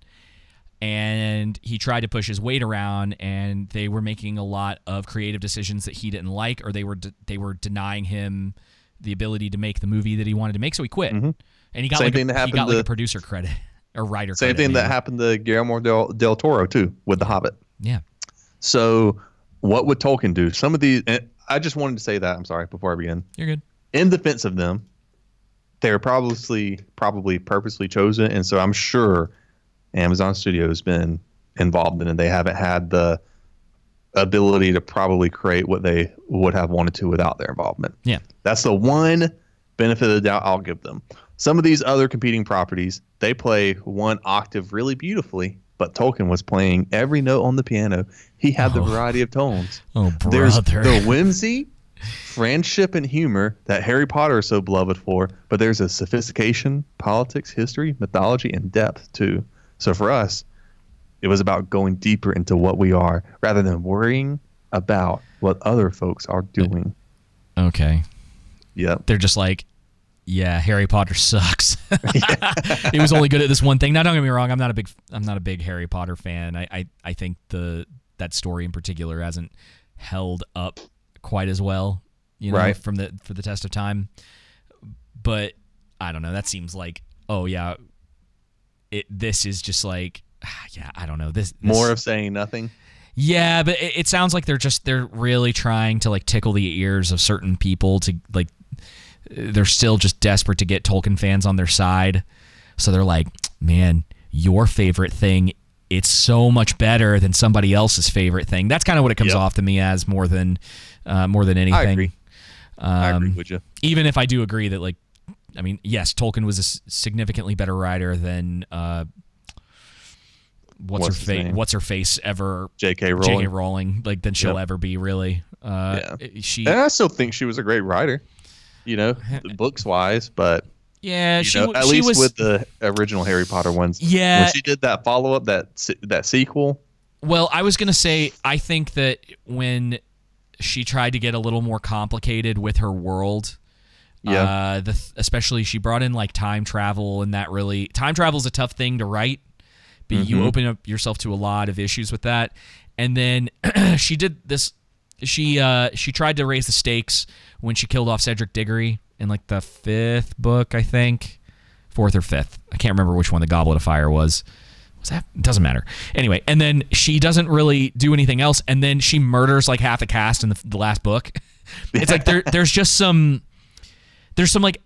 and he tried to push his weight around, and they were making a lot of creative decisions that he didn't like, or they were de- they were denying him the ability to make the movie that he wanted to make. So he quit, and he got Mm-hmm. Same like thing a, that he happened got like a producer credit [laughs] or writer. Credit. Same credit, thing that happened to Guillermo del, del Toro too with The Hobbit. Yeah. So, what would Tolkien do? Some of these, and I just wanted to say that. I'm sorry before I begin. You're good. In defense of them, they're probably probably purposely chosen, and so I'm sure Amazon Studios has been involved in it. They haven't had the ability to probably create what they would have wanted to without their involvement. Yeah. That's the one benefit of the doubt I'll give them. Some of these other competing properties, they play one octave really beautifully, but Tolkien was playing every note on the piano. He had the Oh. variety of tones. Oh, brother. There's the whimsy friendship and humor that Harry Potter is so beloved for, but there's a sophistication, politics, history, mythology, and depth too. So for us, it was about going deeper into what we are rather than worrying about what other folks are doing. Okay. Yeah. They're just like, yeah, Harry Potter sucks. [laughs] [laughs] it was only good at this one thing. Now, don't get me wrong. I'm not a big, I'm not a big Harry Potter fan. I, I, I think the that story in particular hasn't held up quite as well, you know, Right. from the for the test of time. But I don't know. That seems like, oh yeah, it. This is just like, yeah, I don't know. This, this More of saying nothing. yeah, but it, it sounds like they're just they're really trying to like tickle the ears of certain people to like they're still just desperate to get Tolkien fans on their side. So they're like, "Man, your favorite thing it's so much better than somebody else's favorite thing." That's kind of what it comes Yep. off to me as more than uh, more than anything. I agree. I agree Um, with you. Even if I do agree that like I mean, yes, Tolkien was a significantly better writer than uh what's, What's her face what's her face ever J.K. Rowling. J.K. Rowling, like than she'll Yep. ever be, really. Uh, Yeah. She, And I still think she was a great writer, you know, books wise, but yeah, she, know, at she least was. with the original Harry Potter ones. Yeah. When she did that follow up, that that sequel, well, I was gonna say, I think that when she tried to get a little more complicated with her world, Yeah. uh, the th- especially she brought in like time travel, and that really time travel is a tough thing to write. But you Mm-hmm. open up yourself to a lot of issues with that, and then [clears throat] she did this. She uh, she tried to raise the stakes when she killed off Cedric Diggory in like the fifth book, I think, fourth or fifth. I can't remember which one the Goblet of Fire was. Was that? It doesn't matter. Anyway, and then she doesn't really do anything else, and then she murders like half the cast in the, the last book. [laughs] it's like there there's just some there's some like,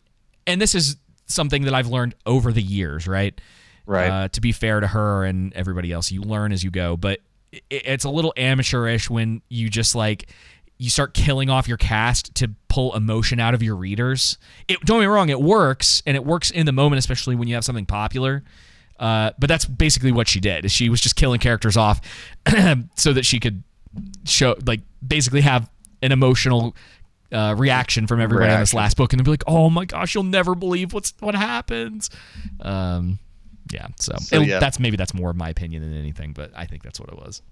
and this is something that I've learned over the years, right? Right. Uh, to be fair to her and everybody else, you learn as you go, but it, it's a little amateurish when you just like you start killing off your cast to pull emotion out of your readers. It, don't get me wrong, it works, and it works in the moment, especially when you have something popular. Uh, but that's basically what she did. She was just killing characters off [clears throat] so that she could show, like, basically have an emotional uh, reaction from everybody on this last book, and they'll be like, "Oh my gosh, you'll never believe what's what happens." Um, yeah, so, So, it- yeah. that's maybe that's more of my opinion than anything, but I think that's what it was.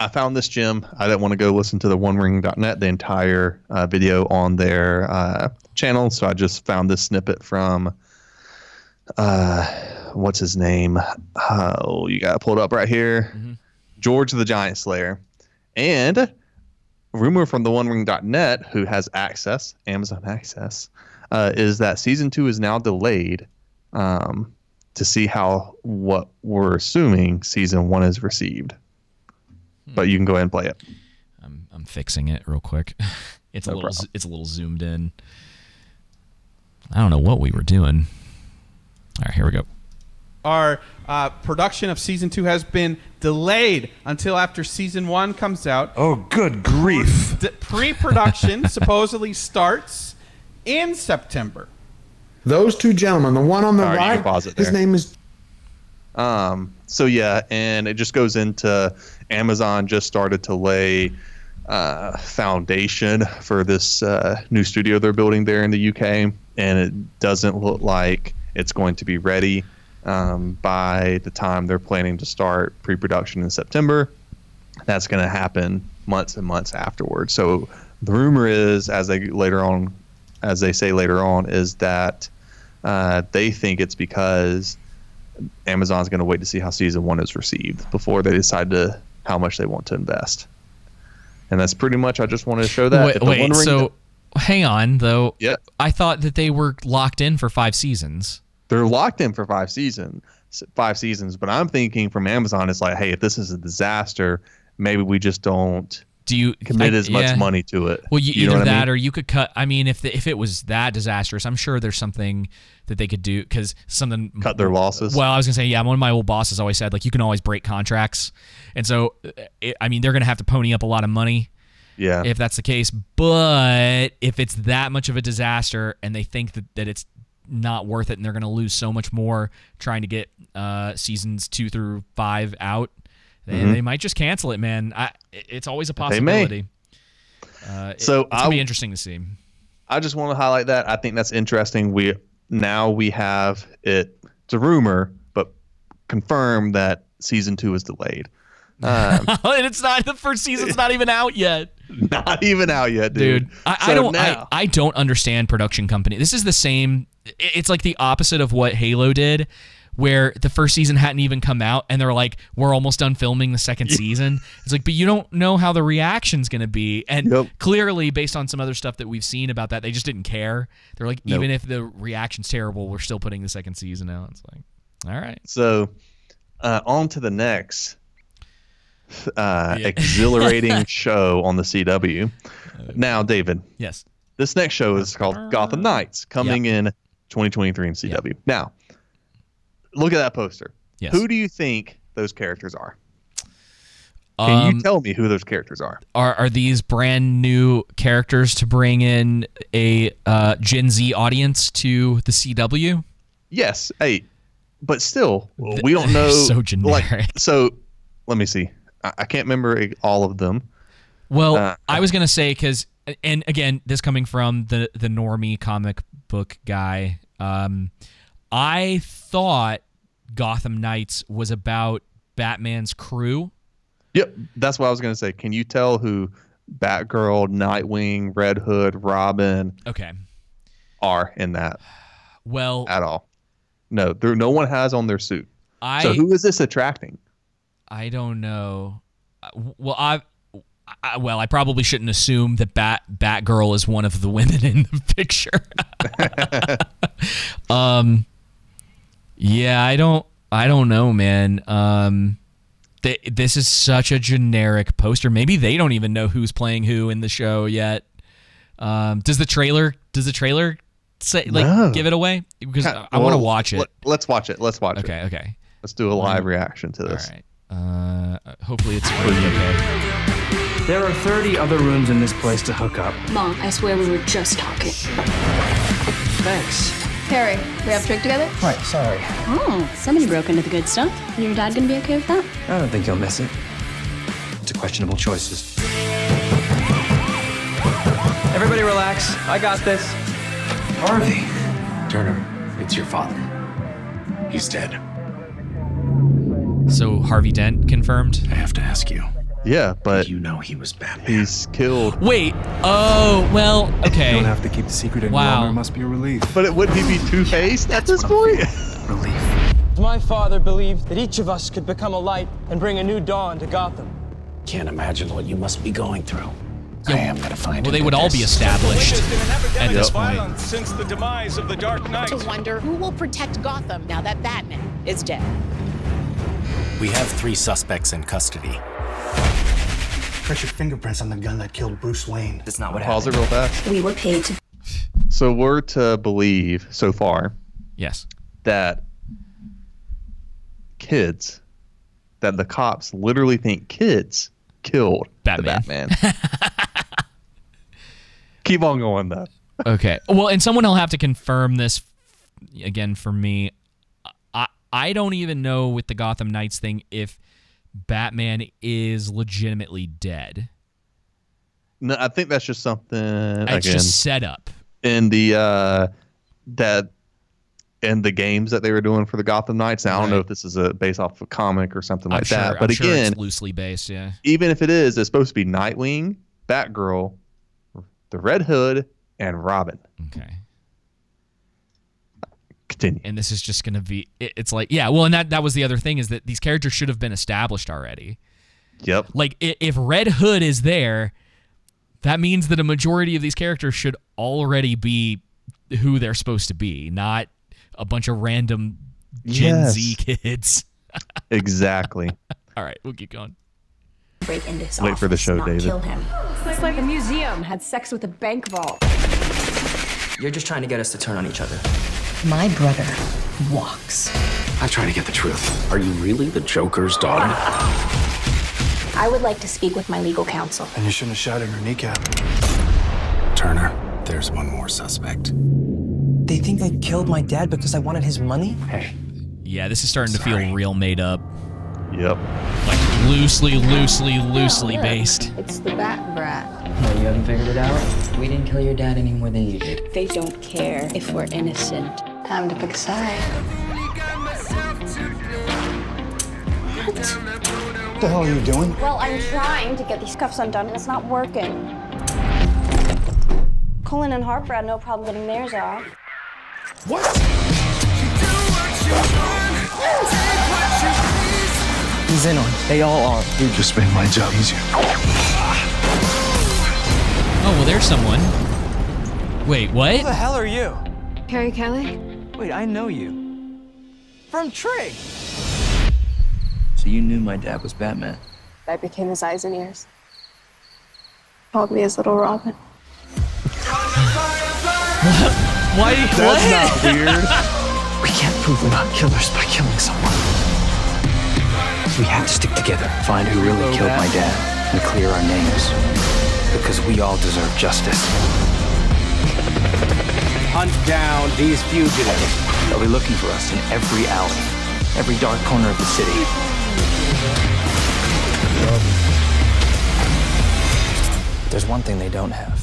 I found this gym. I didn't want to go listen to the OneRing.net, the entire uh, video on their uh, channel, so I just found this snippet from, uh, what's his name? Oh, you got it up right here. George the Giant Slayer. And rumor from the OneRing.net, who has access, Amazon access, uh, is that season two is now delayed um, to see how what we're assuming season one is received. But you can go ahead and play it. I'm I'm fixing it real quick. [laughs] It's a little problem. it's a little zoomed in. I don't know what we were doing. All right, here we go. Our uh, production of season two has been delayed until after season one comes out. Oh, good grief. D- pre-production [laughs] supposedly starts in September. Those two gentlemen, the one on the All right, right, his there. name is Um, so yeah, and it just goes into Amazon just started to lay uh, foundation for this uh, new studio they're building there in the UK, and it doesn't look like it's going to be ready um, by the time they're planning to start pre-production in September. That's going to happen months and months afterwards. So the rumor is, as they later on, as they say later on, is that uh, they think it's because Amazon's going to wait to see how season one is received before they decide to how much they want to invest. And that's pretty much. I just wanted to show that. wait, wait so hang on though. Yeah. I thought that they were locked in for five seasons. They're locked in for five seasons, five seasons. But I'm thinking from Amazon, it's like, hey, if this is a disaster, maybe we just don't Do you commit I- as much yeah. money to it. Well, you, You know either what I that mean? or you could cut. I mean, if the, if it was that disastrous, I'm sure there's something that they could do because something Cut their losses. Well, I was gonna say, yeah. One of my old bosses always said like you can always break contracts, and so it, I mean they're gonna have to pony up a lot of money yeah, if that's the case. But if it's that much of a disaster and they think that, that it's not worth it and they're going to lose so much more trying to get uh, seasons two through five out, they, they might just cancel it, man. I, it's always a Mm-hmm. They may. possibility. Uh, it- So it's gonna be interesting to see. I just want to highlight that. I think that's interesting. We now we have it. It's a rumor, but confirmed that season two is delayed. [laughs] Um, and it's not the first season's not even out yet. [laughs] not even out yet, dude. dude. I, I don't. now- I, I don't understand production company. This is the same. It's like the opposite of what Halo did, where the first season hadn't even come out, and they're like, "We're almost done filming the second [laughs] season." It's like, but you don't know how the reaction's going to be, and Yep. clearly, based on some other stuff that we've seen about that, they just didn't care. They're like, Nope. even if the reaction's terrible, we're still putting the second season out. It's like, all right. So, uh, on to the next uh, Yeah. exhilarating [laughs] show on the CW. Now, David, Yes. this next show is called Gotham Knights, coming in 2023 in CW. Now, look at that poster. Yes. Who do you think those characters are? Can Um, you tell me who those characters are? are are these brand new characters to bring in a uh, Gen Z audience to the CW? Yes, hey, but still, we don't [laughs] know. so generic. Like, so, let me see. I, can't remember all of them. Well, Uh, I was gonna say because, and again, this coming from the the normie comic book guy. Um, I thought Gotham Knights was about Batman's crew. Yep, that's what I was gonna say. Can you tell who Batgirl, Nightwing, Red Hood, Robin Okay. are in that Well, at all? No, there, no one has on their suit. I so who is this attracting? I don't know. Uh, Well, I, I well, I probably shouldn't assume that Bat Batgirl is one of the women in the [laughs] picture. [laughs] um, yeah, I don't, I don't know, man. Um, th- this is such a generic poster. Maybe they don't even know who's playing who in the show yet. Um, does the trailer? Does the trailer say like No. give it away? Because I, I want to watch it. Let, us watch it. Let's watch it. Okay, okay. Let's do a live reaction to this. right. Uh, hopefully it's pretty okay. There are 30 other rooms in this place to hook up. Mom, I swear we were just talking. Thanks. Harry, we have a drink together? Right, sorry. Oh, somebody broke into the good stuff. Your dad gonna be okay with that? I don't think he'll miss it. It's a questionable choices. Everybody relax. I got this. Harvey. Turner, it's your father. He's dead. So Harvey Dent confirmed. I have to ask you. Yeah, but You know he was Batman. he's killed. Wait. Oh well. Okay. you Don't have to keep the secret any Wow. longer. Must be a relief. But it wouldn't he be Two Faced at this point? [laughs] Relief. My father believed that each of us could become a light and bring a new dawn to Gotham. Can't imagine what you must be going through. I am gonna find Well, they would in all be this. established at this point. since the demise of the Dark Knight. to wonder who will protect Gotham now that Batman is dead. We have three suspects in custody. Pressure fingerprints on the gun that killed Bruce Wayne. That's not what Pause it real fast. We were paid to. So we're to believe so far Yes. that kids, that the cops literally think kids killed Batman. the Batman. [laughs] Keep on going though. Okay. Well, and someone will have to confirm this again for me. I don't even know with the Gotham Knights thing if Batman is legitimately dead. No, I think that's just something It's again just set up. in the uh that in the games that they were doing for the Gotham Knights. Now, I don't know if this is a based off of a comic or something I'm like sure, that. I'm But sure again, it's loosely based. Yeah. even if it is, it's supposed to be Nightwing, Batgirl, the Red Hood, and Robin. Okay. Continue. And this is just gonna be. It, it's like yeah. Well, and that that was the other thing is that these characters should have been established already. Yep. Like if Red Hood is there, that means that a majority of these characters should already be who they're supposed to be, not a bunch of random Gen Yes. Z kids. [laughs] Exactly. All right, we'll keep going. Break into his Wait for the show, David. Kill him. It's like a museum had sex with a bank vault. You're just trying to get us to turn on each other. My brother walks. I try to get the truth. Are you really the Joker's daughter? I would like to speak with my legal counsel. And you shouldn't have shot in her kneecap. Turner, there's one more suspect. They think I killed my dad because I wanted his money? Hey, Yeah, this is starting to feel real made up. Yep. Like loosely, loosely, oh, loosely look. based. It's the Bat Brat. No, you haven't figured it out? We didn't kill your dad any more than you did. They don't care if we're innocent. Time to pick a side. What the hell are you doing? Well, I'm trying to get these cuffs undone and it's not working. Cullen and Harper had no problem getting theirs off. What? He's in on it. They all are. You just made my job easier. Oh, well, there's someone. Wait, what? Who the hell are you? Carrie Kelley? Wait, I know you. From Trig. So you knew my dad was Batman. I became his eyes and ears. Called me his little Robin. [laughs] Why? That's what? not weird. [laughs] We can't prove we're not killers by killing someone. We have to stick together, find who really killed my dad, and clear our names. Because we all deserve justice. Hunt down these fugitives. They'll be looking for us in every alley, every dark corner of the city. There's one thing they don't have.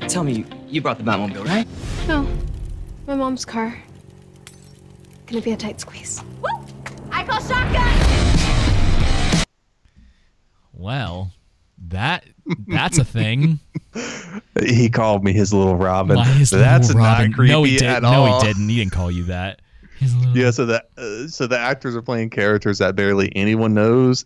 Hey, tell me, you, you brought the Batmobile, right? No. My mom's car. Gonna be a tight squeeze. I call shotgun! Well, that that's a thing. [laughs] He called me his little Robin. Why is That's little Robin? not creepy no, he didn't. at no, all. he didn't. He didn't call you that. His little- Yeah, so that uh, so the actors are playing characters that barely anyone knows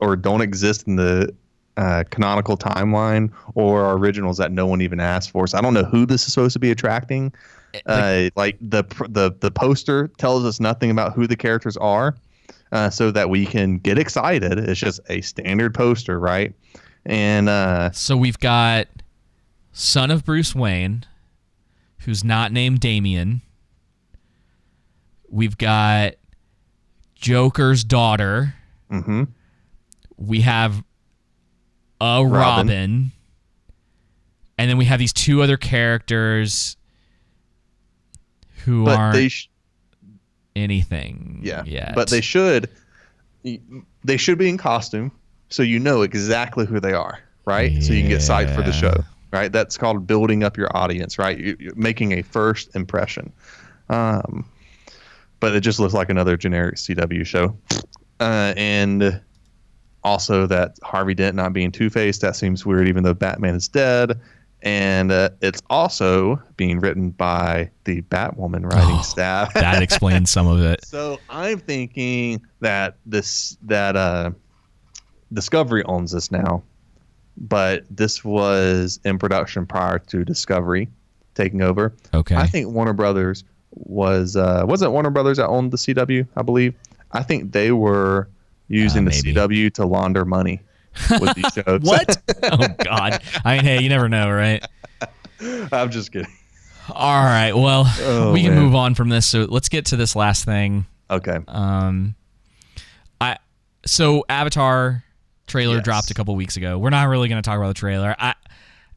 or don't exist in the uh, canonical timeline or originals that no one even asked for. So I don't know who this is supposed to be attracting. Uh, like the the the poster tells us nothing about who the characters are, uh, so that we can get excited. It's just a standard poster, right? And uh, So we've got son of Bruce Wayne, who's not named Damian. We've got Joker's daughter. hmm We have a Robin. Robin. And then we have these two other characters who but aren't they sh- anything Yeah, yet. but they should they should be in costume, so you know exactly who they are, right? So you can get psyched for the show, right? That's called building up your audience, right? You, you're making a first impression. Um, but it just looks like another generic CW show, uh, and also that Harvey Dent not being Two Face that seems weird, even though Batman is dead. And uh, it's also being written by the Batwoman writing Oh, staff. that explains some of it. [laughs] So I'm thinking that this that uh, Discovery owns this now, but this was in production prior to Discovery taking over. Okay. I think Warner Brothers was uh, wasn't Warner Brothers that owned the CW, I believe. I think they were using Uh, the. CW to launder money with these [laughs] shows. What? [laughs] oh God! I mean, hey, you never know, right? I'm just kidding. All right. Well, Oh, we can man. move on from this. So let's get to this last thing. Okay. Um, I so Avatar trailer Yes. dropped a couple weeks ago. We're not really going to talk about the trailer. I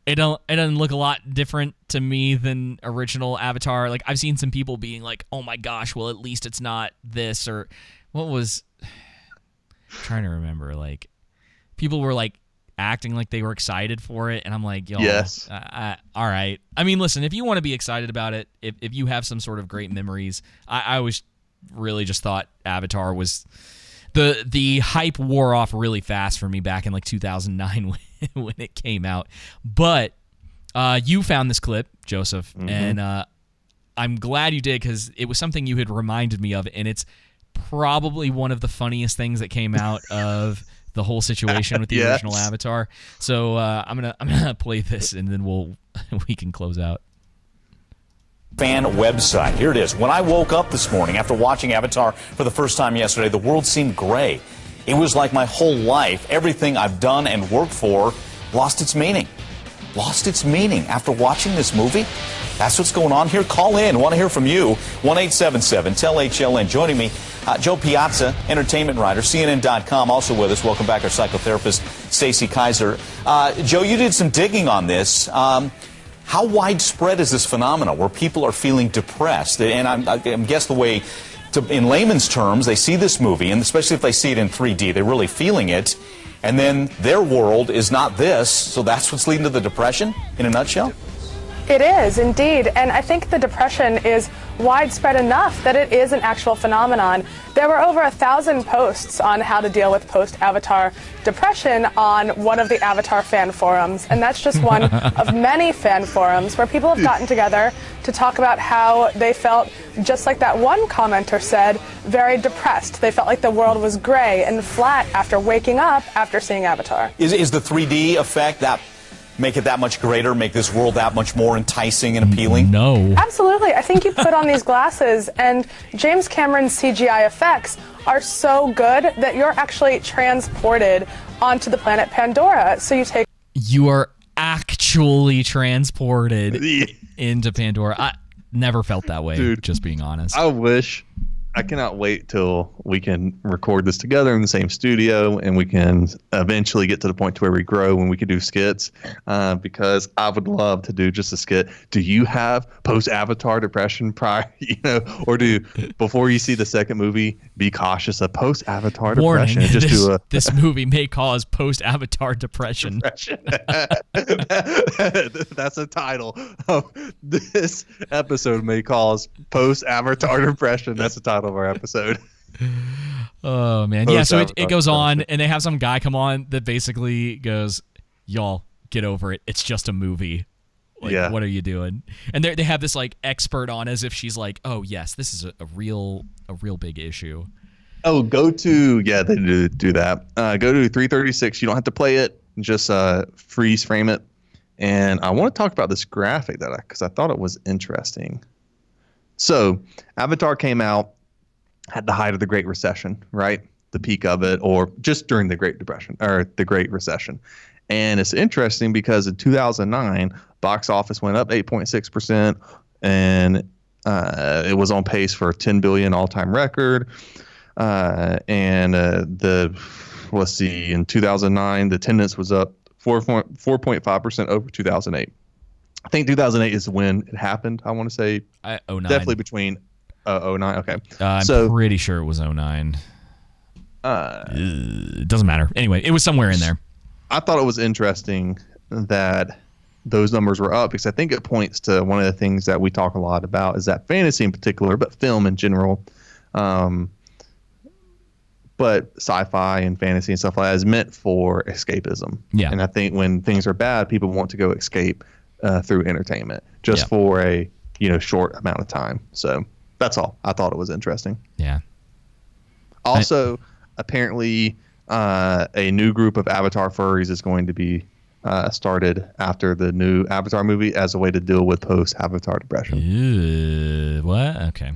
it don't it doesn't look a lot different to me than original Avatar. Like I've seen some people being like, "Oh my gosh, well at least it's not this or what was." Trying to remember like people were like acting like they were excited for it and i'm like yo Yes. I, I, all right. I mean listen if you want to be excited about it if, if you have some sort of great memories I, I always really just thought avatar was the the hype wore off really fast for me back in like 2009 [laughs] when, when it came out. But uh, you found this clip joseph and uh, i'm glad you did because it was something you had reminded me of and it's probably one of the funniest things that came out of the whole situation with the [laughs] Yes. original avatar so uh, i'm gonna [laughs] i'm gonna play this and then we'll [laughs] we can close out fan website. Here it is. When I woke up this morning after watching Avatar for the first time yesterday, the world seemed gray. It was like my whole life, everything I've done and worked for, lost its meaning. Lost its meaning after watching this movie? That's what's going on here. Call in. Want to hear from you. 1 877 Tell HLN. Joining me, uh, Jo Piazza, entertainment writer, CNN.com, also with us. Welcome back, our psychotherapist, Stacy Kaiser. Uh, Joe, you did some digging on this. Um, how widespread is this phenomenon where people are feeling depressed? And I'm, I guess the way, to, in layman's terms, they see this movie, and especially if they see it in 3D, they're really feeling it. And then their world is not this, so that's what's leading to the depression in a nutshell? It is indeed, and I think the depression is widespread enough that it is an actual phenomenon. There were over a thousand posts on how to deal with post Avatar depression on one of the Avatar fan forums, and that's just one [laughs] of many fan forums where people have gotten together to talk about how they felt, just like that one commenter said, very depressed. They felt like the world was gray and flat after waking up after seeing Avatar. Is, is the 3D effect that make it that much greater, make this world that much more enticing and appealing? No. Absolutely. I think you put on these glasses, and James Cameron's CGI effects are so good that you're actually transported onto the planet Pandora. So you take. You are actually transported [laughs] into Pandora. I never felt that way, Dude, just being honest. I wish. I cannot wait till we can record this together in the same studio, and we can eventually get to the point to where we grow and we can do skits. Uh, because I would love to do just a skit. Do you have post Avatar depression prior, [laughs] you know, or do before you see the second movie, be cautious of post Avatar depression? Just this, do a this movie may cause post Avatar depression. [laughs] That's a title of this episode. May cause post Avatar depression. That's the title of our episode. [laughs] Oh man, yeah. So it, it goes on, and they have some guy come on that basically goes, "Y'all get over it. It's just a movie. Like, Yeah. what are you doing?" And they they have this like expert on as if she's like, "Oh yes, this is a, a real a real big issue." Oh, go to yeah, they do do that. Uh, go to 336. You don't have to play it. Just uh, freeze frame it. And I want to talk about this graphic that I because I thought it was interesting. So Avatar came out at the height of the Great Recession, right? The peak of it, or just during the Great Depression or the Great Recession. And it's interesting because in 2009, box office went up 8.6 percent, and uh, it was on pace for a 10 billion all-time record. Uh, and uh, the let's see, in 2009, the attendance was up 4.5 percent over 2008. I think 2008 is when it happened. I want to say I, 09. definitely between uh, 09. Okay, Uh, I'm so pretty sure it was 09. uh, it doesn't matter. Anyway, it was somewhere in there. I thought it was interesting that those numbers were up because I think it points to one of the things that we talk a lot about is that fantasy in particular, but film in general, um, but sci-fi and fantasy and stuff like that is meant for escapism. Yeah. And I think when things are bad, people want to go escape uh, through entertainment just Yeah. for a you know short amount of time. So that's all. I thought it was interesting. Yeah. Also, apparently, uh, a new group of Avatar furries is going to be uh, started after the new Avatar movie as a way to deal with post Avatar depression. Ew, what? Okay.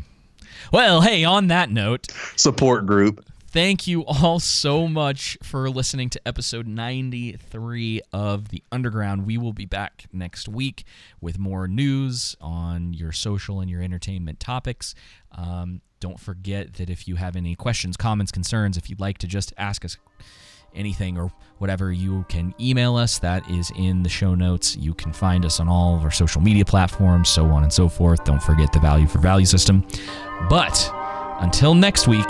Well, hey, on that note, Support group. Thank you all so much for listening to episode 93 of The Underground. We will be back next week with more news on your social and your entertainment topics. Um, don't forget that if you have any questions, comments, concerns, if you'd like to just ask us anything or whatever, you can email us. That is in the show notes. You can find us on all of our social media platforms, so on and so forth. Don't forget the value for value system. But until next week,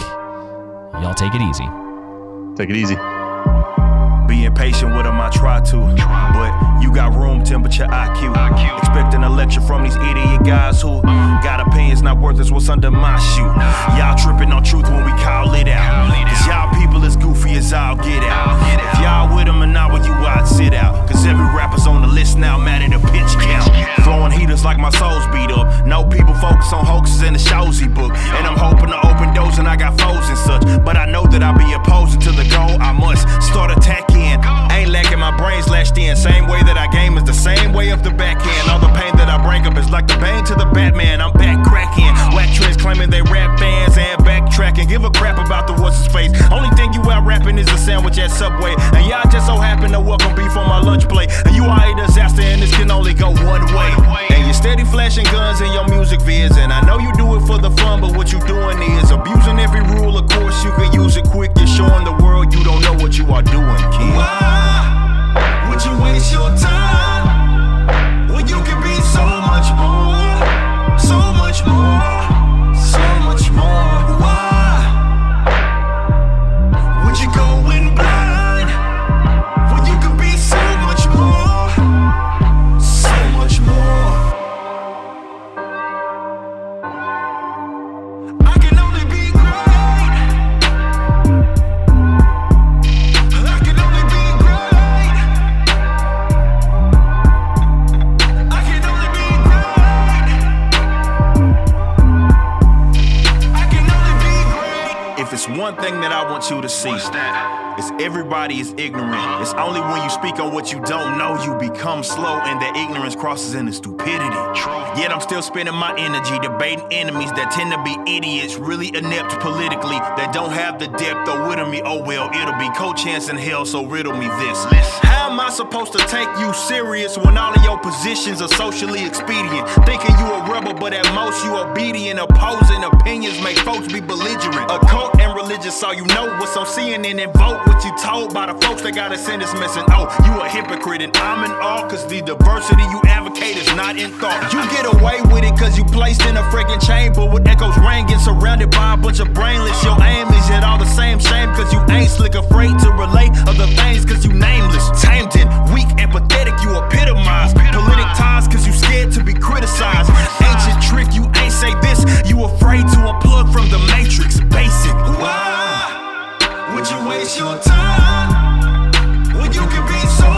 y'all take it easy. Take it easy. Being patient with them, I try to. But you got room temperature IQ. Expecting a lecture from these idiot guys who got opinions not worth is what's under my shoe. Y'all tripping on truth when we call it out. Cause y'all people is goofy as I'll get out. If y'all with them and not with you, I'd sit out. Cause every rapper's on the list now, mad at a pitch count. Flowing heaters like my soul's beat up. No people focus on hoaxes in the shows he book. And I'm hoping to open doors and I got foes and such. But I know that I'll be opposing to the goal. I must start attacking. Ain't lacking my brains lashed in. Same way that I game is the same way of the backhand. All the pain that I bring up is like the bane to the Batman. I'm back cracking. Whack trends claiming they rap fans and backtracking. Give a crap about the what's his face. Only thing you out rapping is a sandwich at Subway. And y'all just so happen to welcome beef on my lunch plate. And you are a disaster, and this can only go one way. And you're steady flashing guns in your music vids. And I know you do it for the fun, but what you doing is abusing every rule. Of course, you can use it quick. You're showing the world you don't know what you are doing, kid. Would you waste your time is ignorant. Speak on what you don't know you become slow, and that ignorance crosses into stupidity. Yet I'm still spending my energy debating enemies that tend to be idiots, really inept politically, that don't have the depth or wit of me. Oh well, it'll be co-chance in hell, so riddle me this. How am I supposed to take you serious when all of your positions are socially expedient? Thinking you a rebel, but at most you obedient. Opposing opinions make folks be belligerent. Occult and religious, so you know what's on CNN and vote what you told by the folks that got a sentence missing. Oh, you a hypocrite, and I'm in awe, cause the diversity you advocate is not in thought. You get away with it cause you placed in a freaking chamber with echoes ringing, surrounded by a bunch of brainless. Your aim is yet all the same shame cause you ain't slick, afraid to relate other things cause you nameless. Tamed and weak and pathetic, you epitomize. Politic ties cause you scared to be criticized. Ancient trick, you ain't say this, you afraid to unplug from the matrix. Basic. Why would you waste your time you can be so